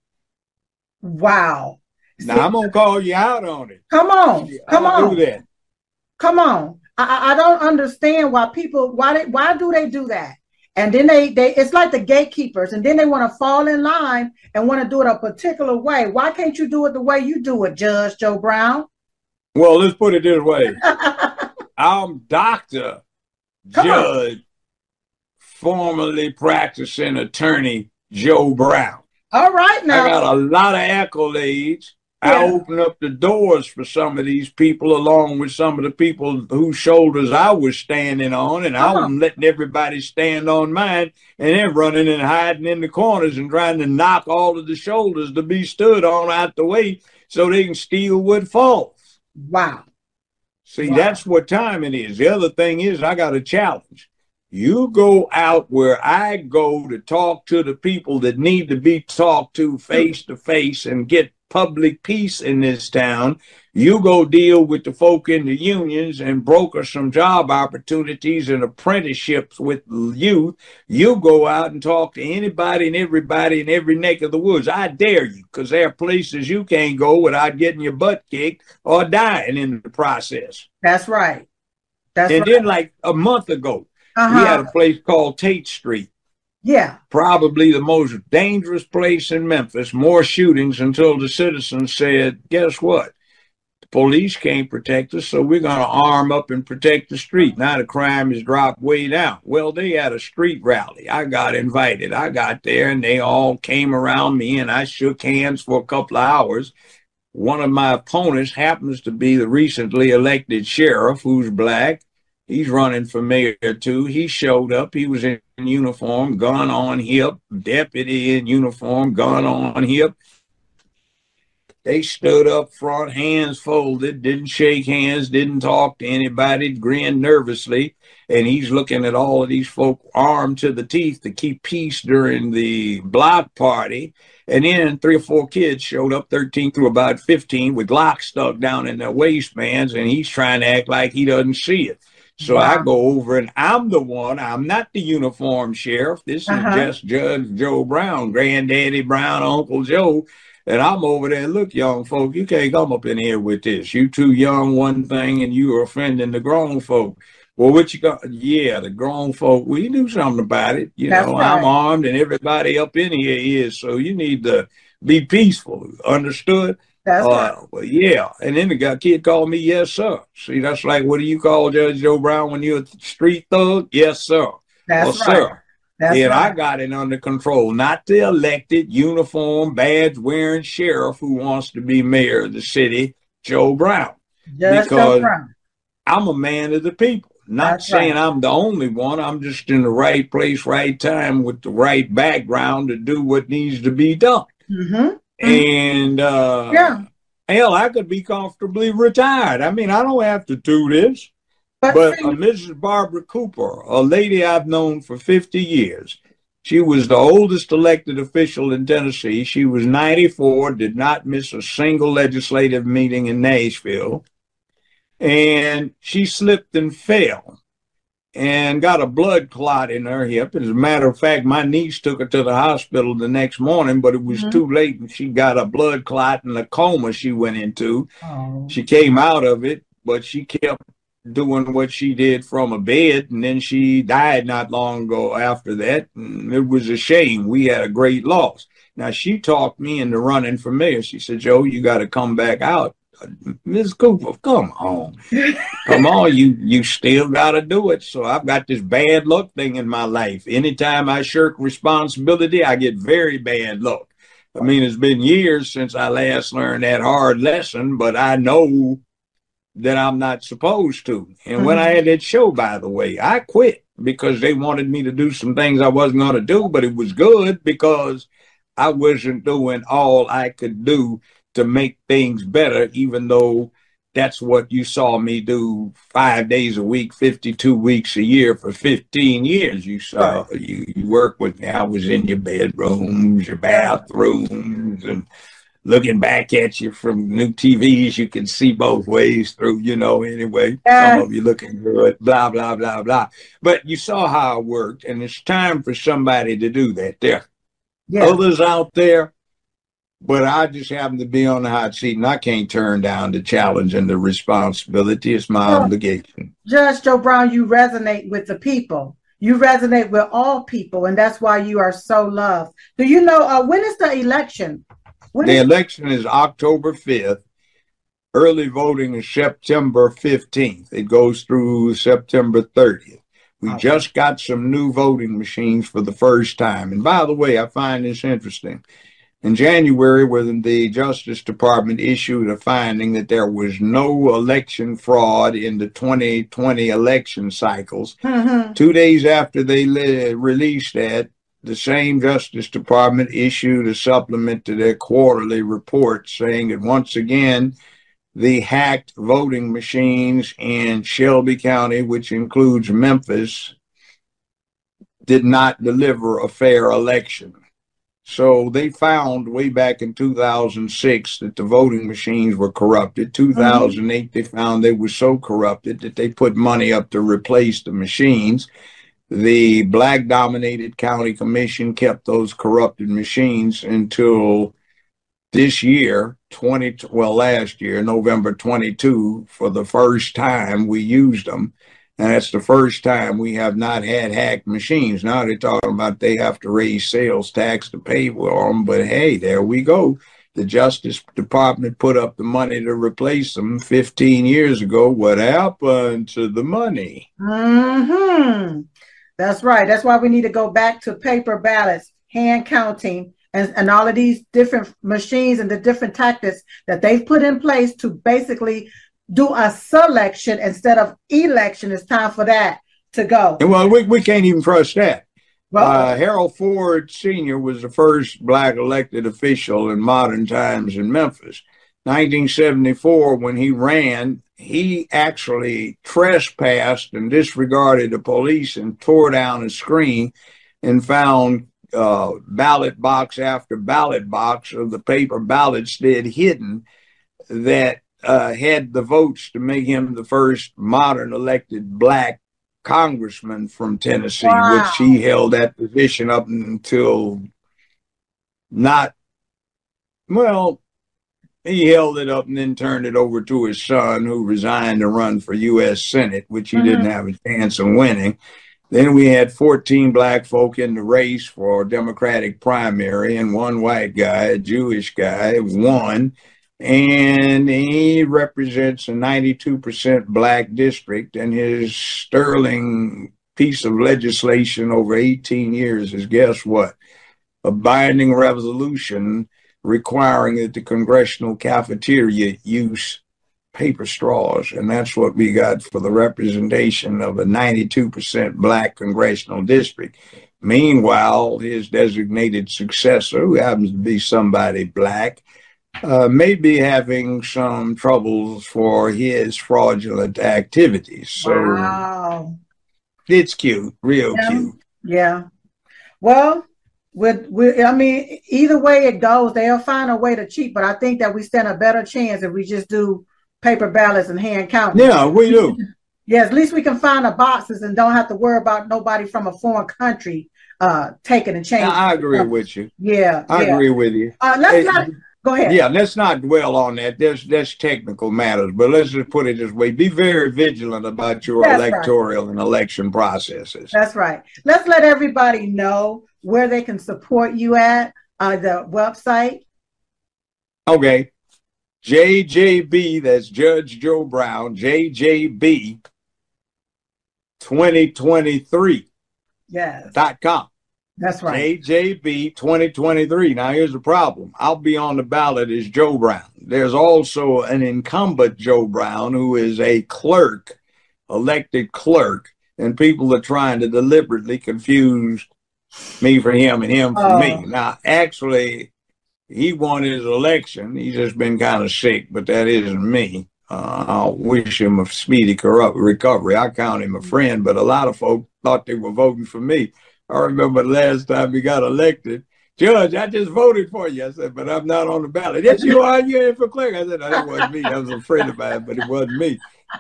Wow. Now See, I'm gonna call you out on it. Come on, come on. Do that. Come on. I, I don't understand why people why they why do they do that? And then they they it's like the gatekeepers, and then they want to fall in line and want to do it a particular way. Why can't you do it the way you do it, Judge Joe Brown? Well, let's put it this way. I'm Doctor Come Judge on. formerly practicing attorney Joe Brown. All right, now. I got a lot of accolades. Yeah. I opened up the doors for some of these people, along with some of the people whose shoulders I was standing on, and uh-huh. I was letting everybody stand on mine, and then running and hiding in the corners and trying to knock all of the shoulders to be stood on out the way so they can steal what falls. Wow. See, wow. that's what time it is. The other thing is, I got a challenge. You go out where I go to talk to the people that need to be talked to face to face and get public peace in this town. You go deal with the folk in the unions and broker some job opportunities and apprenticeships with youth. You go out and talk to anybody and everybody in every neck of the woods. I dare you, because there are places you can't go without getting your butt kicked or dying in the process. That's right. That's and right. then, like a month ago, uh-huh. we had a place called Tate Street. Yeah. Probably the most dangerous place in Memphis. More shootings until the citizens said, guess what? The police can't protect us, so we're going to arm up and protect the street. Now the crime has dropped way down. Well, they had a street rally. I got invited. I got there and they all came around me and I shook hands for a couple of hours. One of my opponents happens to be the recently elected sheriff who's black He's running for mayor too. He showed up. He was in uniform, gun on hip, deputy in uniform, gun on hip. They stood up front, hands folded, didn't shake hands, didn't talk to anybody, grinned nervously. And he's looking at all of these folk armed to the teeth to keep peace during the block party. And then three or four kids showed up, 13 through about 15, with locks stuck down in their waistbands, and he's trying to act like he doesn't see it. So wow. I go over and I'm the one. I'm not the uniform sheriff. This uh-huh. is just Judge Joe Brown, Granddaddy Brown, Uncle Joe. And I'm over there. Look, young folk, you can't come up in here with this. You too young, one thing, and you are offending the grown folk. Well, what you got? Yeah, the grown folk. We do something about it. You That's know, right. I'm armed, and everybody up in here is. So you need to be peaceful. Understood? That's uh, right. Well, yeah. And then the guy, kid called me, yes, sir. See, that's like, what do you call Judge Joe Brown when you're a street thug? Yes, sir. That's well, right. Sir. That's and right. I got it under control, not the elected, uniform, badge wearing sheriff who wants to be mayor of the city, Joe Brown. Judge because Brown. I'm a man of the people. Not That's saying right. I'm the only one. I'm just in the right place, right time with the right background to do what needs to be done. Mm-hmm. And uh, yeah, hell, I could be comfortably retired. I mean, I don't have to do this. But, but uh, Mrs. Barbara Cooper, a lady I've known for 50 years, she was the oldest elected official in Tennessee. She was 94, did not miss a single legislative meeting in Nashville. And she slipped and fell and got a blood clot in her hip. As a matter of fact, my niece took her to the hospital the next morning, but it was mm-hmm. too late and she got a blood clot and a coma she went into. Oh. She came out of it, but she kept doing what she did from a bed and then she died not long ago after that. And it was a shame. We had a great loss. Now she talked me into running for mayor. She said, Joe, you got to come back out. Miss Cooper, come on, come on, you you still got to do it. So I've got this bad luck thing in my life. Anytime I shirk responsibility, I get very bad luck. I mean, it's been years since I last learned that hard lesson, but I know that I'm not supposed to. And mm-hmm. when I had that show, by the way, I quit because they wanted me to do some things I wasn't going to do, but it was good because I wasn't doing all I could do to make things better, even though that's what you saw me do five days a week, 52 weeks a year for 15 years. You saw, right. you, you work with me. I was in your bedrooms, your bathrooms, and looking back at you from new TVs, you can see both ways through, you know, anyway. Some of you looking good, blah, blah, blah, blah. But you saw how it worked, and it's time for somebody to do that. There. Yeah. Others out there but I just happen to be on the hot seat, and I can't turn down the challenge and the responsibility. It's my well, obligation. Judge Joe Brown, you resonate with the people. You resonate with all people, and that's why you are so loved. Do you know uh, when is the election? When the is- election is October 5th. Early voting is September 15th. It goes through September 30th. We okay. just got some new voting machines for the first time. And by the way, I find this interesting. In January, when the Justice Department issued a finding that there was no election fraud in the 2020 election cycles, mm-hmm. two days after they le- released that, the same Justice Department issued a supplement to their quarterly report saying that once again, the hacked voting machines in Shelby County, which includes Memphis, did not deliver a fair election. So they found way back in 2006 that the voting machines were corrupted. 2008, mm-hmm. they found they were so corrupted that they put money up to replace the machines. The black dominated county commission kept those corrupted machines until this year 20 well last year november 22 for the first time we used them and that's the first time we have not had hacked machines. Now they're talking about they have to raise sales tax to pay for them but hey there we go. The justice department put up the money to replace them 15 years ago. What happened to the money? Mm-hmm. that's right. That's why we need to go back to paper ballots hand counting and, and all of these different machines and the different tactics that they've put in place to basically do a selection instead of election. It's time for that to go. Well, we, we can't even trust that. Well, uh, Harold Ford Sr. was the first black elected official in modern times in Memphis. 1974, when he ran, he actually trespassed and disregarded the police and tore down a screen and found uh, ballot box after ballot box of the paper ballots that hidden that uh, had the votes to make him the first modern elected black congressman from Tennessee, wow. which he held that position up until not, well, he held it up and then turned it over to his son, who resigned to run for U.S. Senate, which he mm-hmm. didn't have a chance of winning. Then we had 14 black folk in the race for Democratic primary, and one white guy, a Jewish guy, won. And he represents a 92% black district, and his sterling piece of legislation over 18 years is guess what? A binding resolution requiring that the congressional cafeteria use paper straws, and that's what we got for the representation of a 92% black congressional district. Meanwhile, his designated successor, who happens to be somebody black, uh, may be having some troubles for his fraudulent activities. So wow. it's cute, real yeah. cute. Yeah. Well, with, with I mean, either way it goes, they'll find a way to cheat. But I think that we stand a better chance if we just do paper ballots and hand count. Yeah, we do. yeah, at least we can find the boxes and don't have to worry about nobody from a foreign country uh taking a change. I agree with you. Yeah, I yeah. agree with you. Uh, let's hey, not go ahead. Yeah, let's not dwell on that. There's that's technical matters, but let's just put it this way: be very vigilant about your That's electoral right. and election processes. That's right. Let's let everybody know where they can support you at uh, the website. Okay. JJB, that's Judge Joe Brown, JJB 2023. Yes. Dot com. That's right. JJB 2023. Now, here's the problem I'll be on the ballot as Joe Brown. There's also an incumbent Joe Brown who is a clerk, elected clerk, and people are trying to deliberately confuse me for him and him for me. Oh. Now, actually, he won his election. He's just been kind of sick, but that isn't me. Uh, I wish him a speedy corrupt recovery. I count him a friend, but a lot of folk thought they were voting for me. I remember the last time he got elected. Judge, I just voted for you. I said, but I'm not on the ballot. Yes, you are. You're in for clerk. I said, no, that wasn't me. I was a friend of mine, but it wasn't me.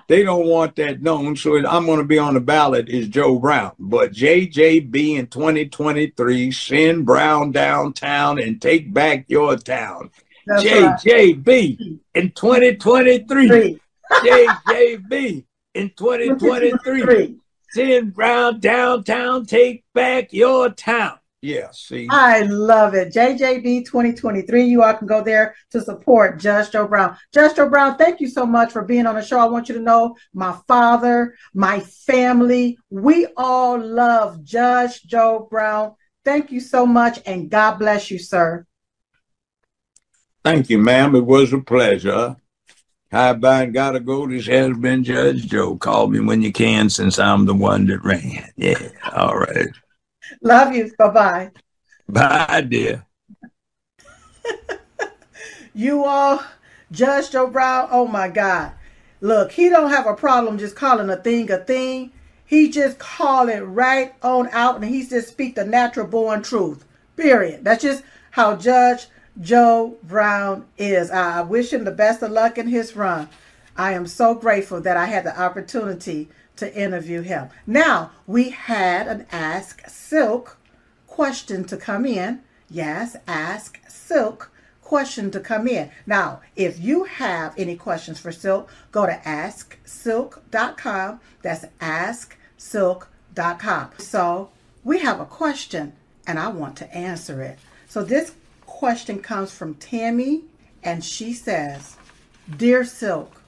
They don't want that known. So I'm going to be on the ballot is Joe Brown. But JJB in 2023, send Brown downtown and take back your town. That's JJB right. in 2023. JJB in 2023. Send Brown downtown, take back your town. Yes. See, I love it. JJB 2023. You all can go there to support Judge Joe Brown. Judge Joe Brown, thank you so much for being on the show. I want you to know my father, my family, we all love Judge Joe Brown. Thank you so much, and God bless you, sir. thank you, ma'am. It was a pleasure. Hi, bye, and gotta go. This has been Judge Joe. Call me when you can, since I'm the one that ran. Yeah. All right. Love you. Bye bye. Bye, dear. You all, Judge Joe Brown, oh my God. Look, he don't have a problem just calling a thing a thing. He just call it right on out and he just speak the natural born truth. Period. That's just how Judge Joe Brown is. I wish him the best of luck in his run. I am so grateful that I had the opportunity to interview him. Now, we had an Ask Silk question to come in. Yes, Ask Silk question to come in. Now, if you have any questions for Silk, go to asksilk.com. That's asksilk.com. So, we have a question and I want to answer it. So, this question comes from Tammy and she says, Dear Silk,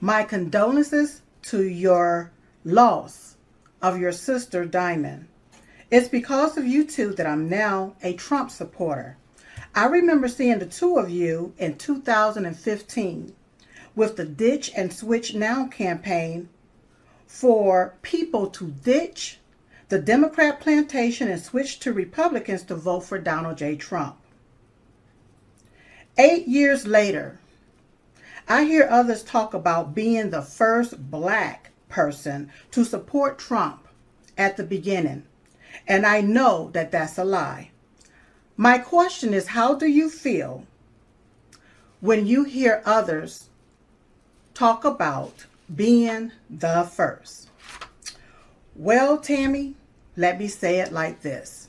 my condolences to your loss of your sister Diamond. It's because of you two that I'm now a Trump supporter. I remember seeing the two of you in 2015 with the Ditch and Switch Now campaign for people to ditch the Democrat plantation and switch to Republicans to vote for Donald J. Trump. Eight years later, I hear others talk about being the first black person to support Trump at the beginning, and I know that that's a lie. My question is how do you feel when you hear others talk about being the first? Well, Tammy, let me say it like this.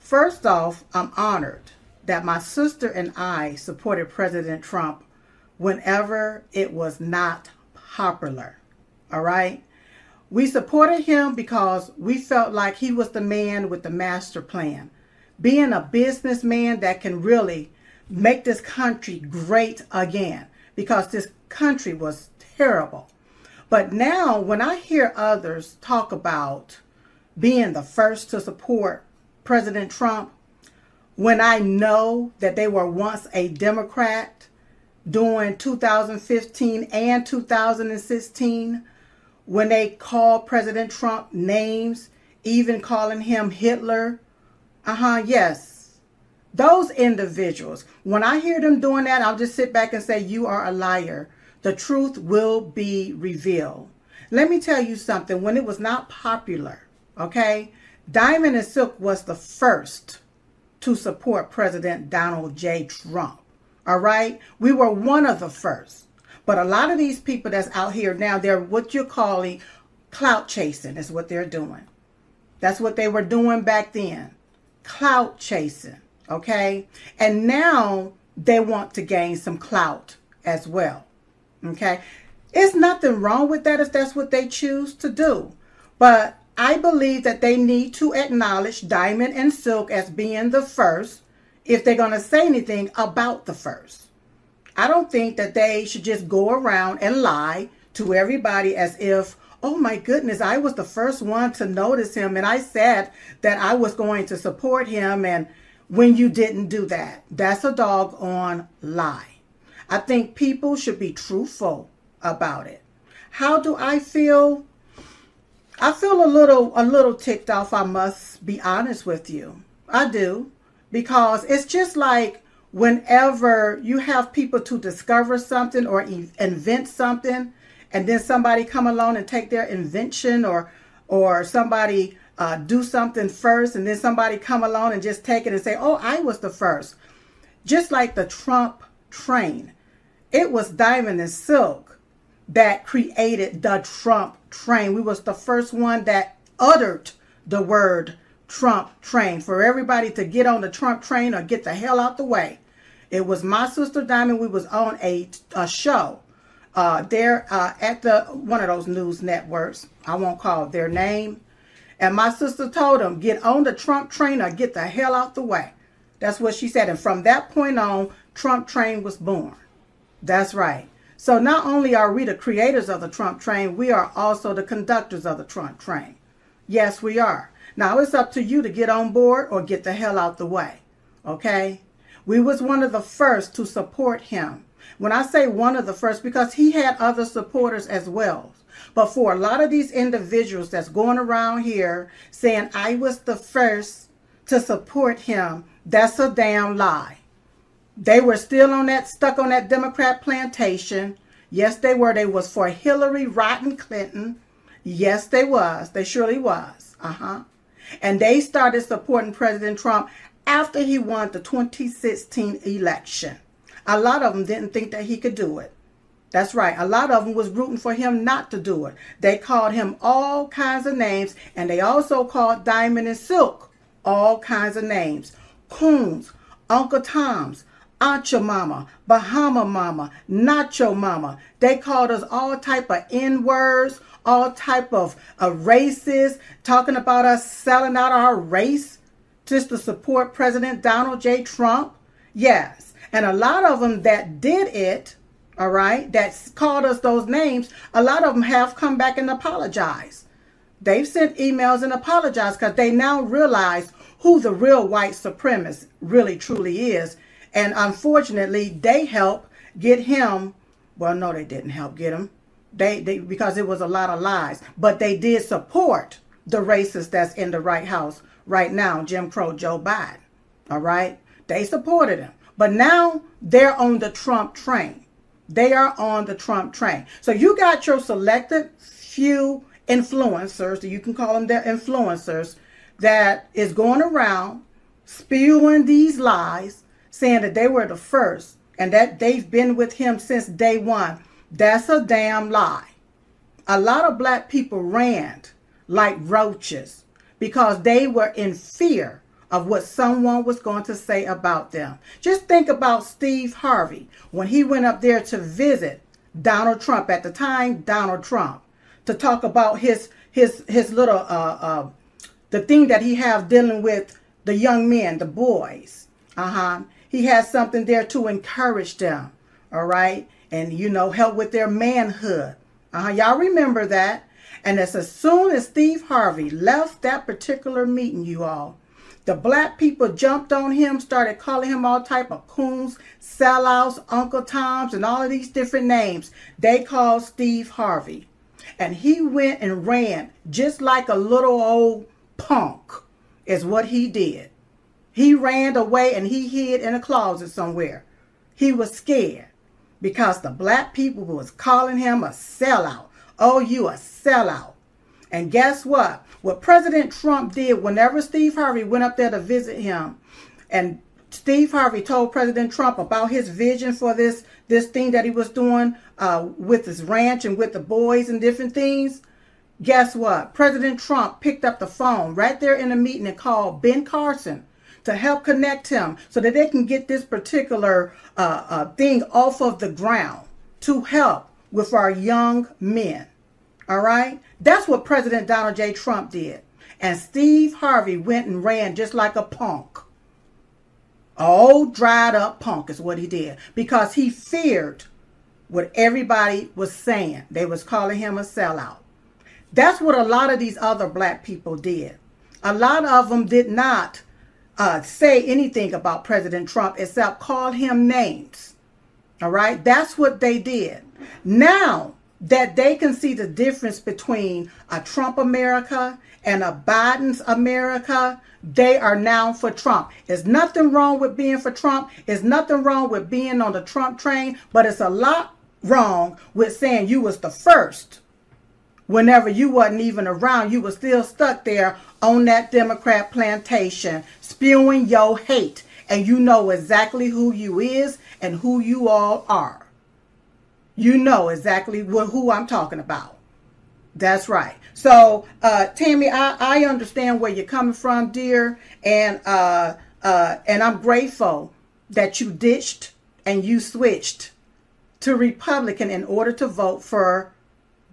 First off, I'm honored that my sister and I supported President Trump whenever it was not popular. All right? We supported him because we felt like he was the man with the master plan. Being a businessman that can really make this country great again because this country was terrible. But now, when I hear others talk about being the first to support President Trump, when I know that they were once a Democrat during 2015 and 2016, when they called President Trump names, even calling him Hitler. Uh huh, yes. Those individuals, when I hear them doing that, I'll just sit back and say, You are a liar. The truth will be revealed. Let me tell you something. When it was not popular, okay, Diamond and Silk was the first to support President Donald J. Trump. All right? We were one of the first. But a lot of these people that's out here now, they're what you're calling clout chasing, is what they're doing. That's what they were doing back then. Clout chasing. Okay? And now they want to gain some clout as well. Okay? It's nothing wrong with that if that's what they choose to do. But I believe that they need to acknowledge Diamond and Silk as being the first if they're going to say anything about the first. I don't think that they should just go around and lie to everybody as if, oh my goodness, I was the first one to notice him and I said that I was going to support him. And when you didn't do that, that's a doggone lie. I think people should be truthful about it. How do I feel? I feel a little a little ticked off, I must be honest with you. I do. Because it's just like whenever you have people to discover something or invent something and then somebody come along and take their invention or or somebody uh, do something first and then somebody come along and just take it and say oh i was the first just like the trump train it was diamond and silk that created the trump train we was the first one that uttered the word trump train for everybody to get on the trump train or get the hell out the way it was my sister Diamond. We was on a, a show uh, there uh, at the one of those news networks. I won't call their name. And my sister told him, get on the Trump train or get the hell out the way. That's what she said. And from that point on, Trump train was born. That's right. So not only are we the creators of the Trump train, we are also the conductors of the Trump train. Yes, we are. Now it's up to you to get on board or get the hell out the way. Okay? We was one of the first to support him. When I say one of the first, because he had other supporters as well. But for a lot of these individuals that's going around here saying I was the first to support him, that's a damn lie. They were still on that stuck on that Democrat plantation. Yes, they were. They was for Hillary Rotten Clinton. Yes, they was. They surely was. Uh-huh. And they started supporting President Trump after he won the 2016 election. A lot of them didn't think that he could do it. That's right. A lot of them was rooting for him not to do it. They called him all kinds of names, and they also called Diamond and Silk all kinds of names. Coons, Uncle Tom's, Ancha Mama, Bahama Mama, Nacho Mama. They called us all type of N words, all type of, of races, talking about us selling out our race just to support President Donald J. Trump. Yes. And a lot of them that did it, all right, that called us those names, a lot of them have come back and apologized. They've sent emails and apologized because they now realize who the real white supremacist really truly is. And unfortunately, they help get him. Well, no, they didn't help get him. They, they because it was a lot of lies, but they did support the racist that's in the White House right now, Jim Crow Joe Biden. All right, they supported him, but now they're on the Trump train. They are on the Trump train. So you got your selected few influencers, you can call them their influencers, that is going around spewing these lies, saying that they were the first and that they've been with him since day one. That's a damn lie. A lot of black people ran like roaches because they were in fear of what someone was going to say about them. Just think about Steve Harvey when he went up there to visit Donald Trump at the time, Donald Trump, to talk about his his his little uh, uh, the thing that he have dealing with the young men, the boys. Uh-huh. He has something there to encourage them. All right. And, you know, help with their manhood. Uh-huh. Y'all remember that. And as, soon as Steve Harvey left that particular meeting, you all, the black people jumped on him, started calling him all type of coons, sellouts, Uncle Toms, and all of these different names. They called Steve Harvey. And he went and ran just like a little old punk is what he did. He ran away and he hid in a closet somewhere. He was scared because the black people was calling him a sellout. Oh, you a sellout. And guess what? What President Trump did whenever Steve Harvey went up there to visit him, and Steve Harvey told President Trump about his vision for this this thing that he was doing uh, with his ranch and with the boys and different things. Guess what? President Trump picked up the phone right there in a meeting and called Ben Carson to help connect him so that they can get this particular uh, uh, thing off of the ground to help with our young men. All right? That's what President Donald J. Trump did. And Steve Harvey went and ran just like a punk. All dried up punk is what he did because he feared what everybody was saying. They was calling him a sellout. That's what a lot of these other black people did. A lot of them did not uh, say anything about President Trump except call him names. All right, that's what they did. Now that they can see the difference between a Trump America and a Biden's America, they are now for Trump. There's nothing wrong with being for Trump. There's nothing wrong with being on the Trump train, but it's a lot wrong with saying you was the first whenever you wasn't even around, you were still stuck there on that Democrat plantation, spewing your hate. And you know exactly who you is and who you all are. You know exactly what, who I'm talking about. That's right. So, uh, Tammy, I, I understand where you're coming from, dear, and uh, uh, and I'm grateful that you ditched and you switched to Republican in order to vote for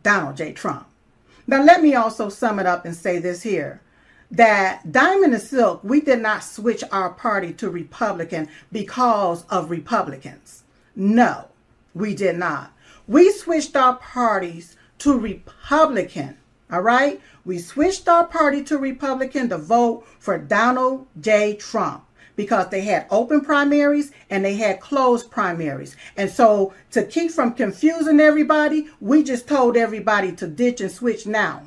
Donald J. Trump. Now, let me also sum it up and say this here that Diamond and Silk, we did not switch our party to Republican because of Republicans. No, we did not. We switched our parties to Republican. All right? We switched our party to Republican to vote for Donald J. Trump because they had open primaries and they had closed primaries. And so to keep from confusing everybody, we just told everybody to ditch and switch now.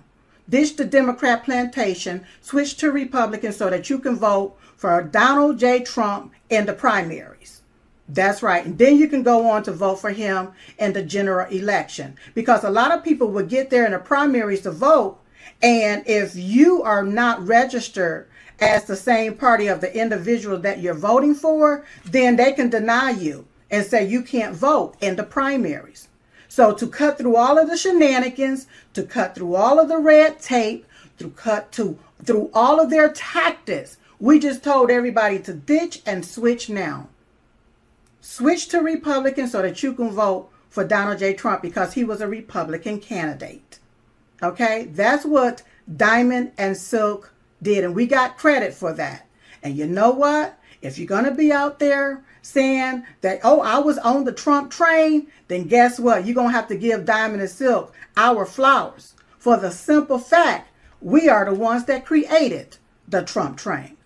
Ditch the Democrat plantation, switch to Republican so that you can vote for Donald J. Trump in the primaries. That's right. And then you can go on to vote for him in the general election. Because a lot of people would get there in the primaries to vote. And if you are not registered as the same party of the individual that you're voting for, then they can deny you and say you can't vote in the primaries. So to cut through all of the shenanigans, to cut through all of the red tape, to cut to through all of their tactics, we just told everybody to ditch and switch now. Switch to Republican so that you can vote for Donald J. Trump because he was a Republican candidate. Okay? That's what Diamond and Silk did, and we got credit for that. And you know what? If you're going to be out there saying that, oh, I was on the Trump train, then guess what? You're going to have to give Diamond and Silk our flowers for the simple fact we are the ones that created the Trump train.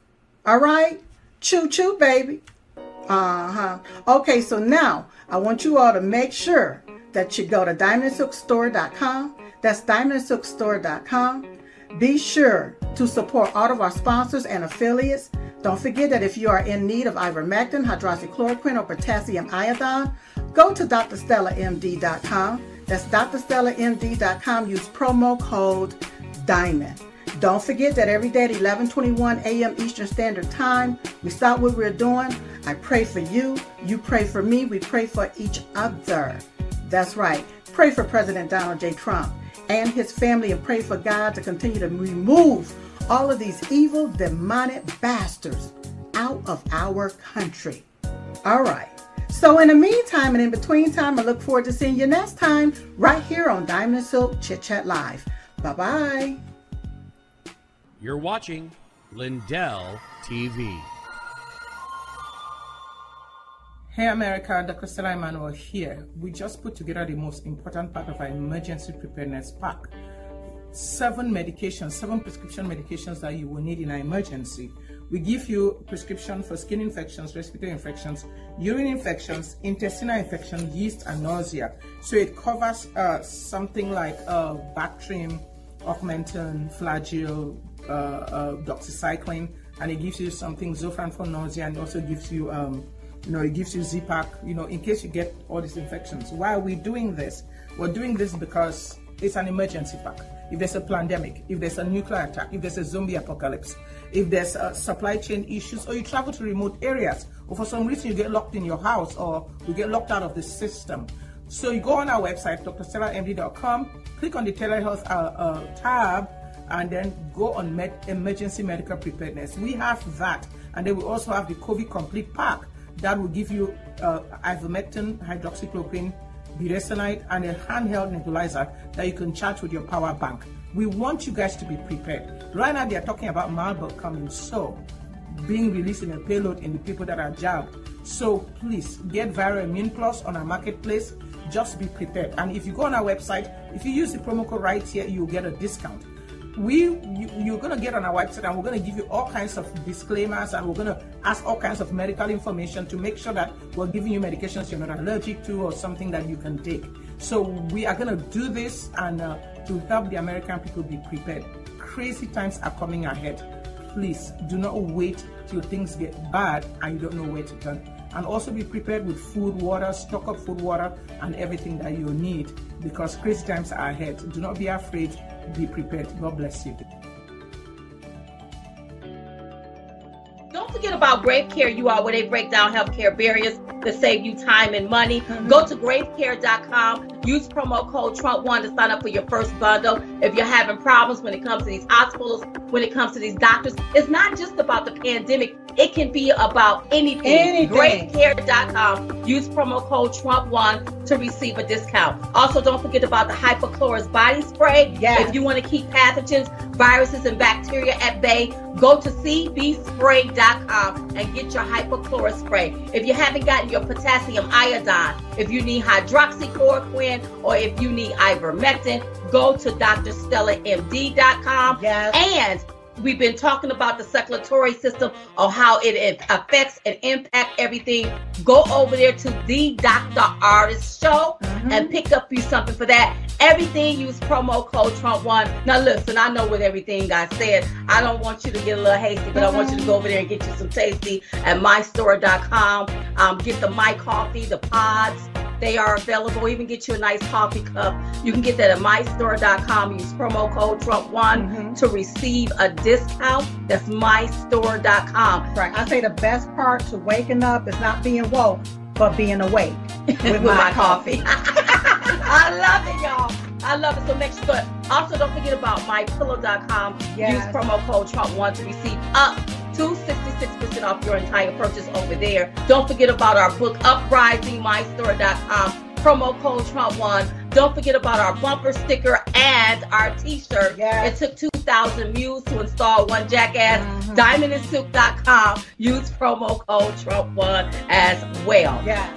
All right? Choo choo, baby. Uh huh. Okay, so now I want you all to make sure that you go to diamondsilkstore.com. That's diamondsilkstore.com. Be sure to support all of our sponsors and affiliates. Don't forget that if you are in need of ivermectin, hydroxychloroquine, or potassium iodine, go to drstellamd.com. That's drstellamd.com. Use promo code DIAMOND. Don't forget that every day at 11:21 a.m. Eastern Standard Time, we stop what we're doing. I pray for you, you pray for me, we pray for each other. That's right. Pray for President Donald J. Trump and his family and pray for God to continue to remove all of these evil, demonic bastards out of our country. All right. So, in the meantime and in between time, I look forward to seeing you next time right here on Diamond and Silk Chit Chat Live. Bye bye. You're watching Lindell TV. Hey America, Dr. Stella Emanuel here. We just put together the most important part of our emergency preparedness pack. Seven medications, seven prescription medications that you will need in an emergency. We give you prescription for skin infections, respiratory infections, urine infections, intestinal infections, yeast, and nausea. So it covers uh, something like uh, Bactrim, Augmentin, Flagyl, uh, uh, doxycycline, and it gives you something Zofran for nausea, and also gives you um, you know, it gives you Z-Pak, you know, in case you get all these infections. Why are we doing this? We're doing this because it's an emergency pack. If there's a pandemic, if there's a nuclear attack, if there's a zombie apocalypse, if there's uh, supply chain issues, or you travel to remote areas, or for some reason you get locked in your house, or you get locked out of the system. So you go on our website, drstellamd.com, click on the telehealth uh, uh, tab, and then go on med- emergency medical preparedness. We have that, and then we also have the COVID complete pack that will give you uh, ivermectin, hydroxychloroquine, budesonide, and a handheld nebulizer that you can charge with your power bank. We want you guys to be prepared. Right now, they are talking about Marburg coming, so being released in a payload in the people that are jabbed. So please get Viral Immune Plus on our marketplace. Just be prepared. And if you go on our website, if you use the promo code right here, you'll get a discount we you, you're to get on our website and we're to give you all kinds of disclaimers and we're to ask all kinds of medical information to make sure that we're giving you medications you're not allergic to or something that you can take. So we are to do this and uh, to help the american people be prepared. Crazy times are coming ahead. Please do not wait till things get bad and you don't know where to turn and also be prepared with food water stock up food water and everything that you need because crazy times are ahead do not be afraid be prepared. God bless you. Don't forget about Grave Care, you are where they break down healthcare barriers to save you time and money. Mm-hmm. Go to gravecare.com. Use promo code TrumpWon to sign up for your first bundle. If you're having problems when it comes to these hospitals, when it comes to these doctors, it's not just about the pandemic It can be about anything. Anything. GreatCare.com. Use promo code TrumpWon to receive a discount. Also, don't forget about the Hypochlorous body spray. Yes. If you want to keep pathogens, viruses, and bacteria at bay, go to cbspray.com and get your hypochlorous spray. If you haven't gotten your potassium iodine, if you need hydroxychloroquine, or if you need ivermectin, go to drstellamd.com. Yes. And we've been talking about the circulatory system of how it affects and impact everything. Go over there to the Dr. Ardis Show Mhm. and pick up you something for that. Everything use promo code TrumpWon. Now listen, I know what everything I said. I don't want you to get a little hasty, but I want you to go over there and get you some tasty at mystore.com. Um, get the My Coffee, the pods. They are available. Even get you a nice coffee cup. You can get that at mystore.com. Use promo code TrumpWon Mhm. to receive a discount. That's mystore.com. Right. I say the best part to waking up is not being woke, but being awake with, my, coffee. I love it, y'all. I love it. So make sure. Also, don't forget about mypillow.com. Yes. Use promo code TrumpWon to receive up to 66% off your entire purchase over there. Don't forget about our book, Uprising, mystore.com. Promo code TrumpWon. Don't forget about our bumper sticker and our t-shirt. Yes. It took 2,000 views to install one jackass. Mhm. Diamondandsilk.com. Use promo code Trump1 as well. Yeah.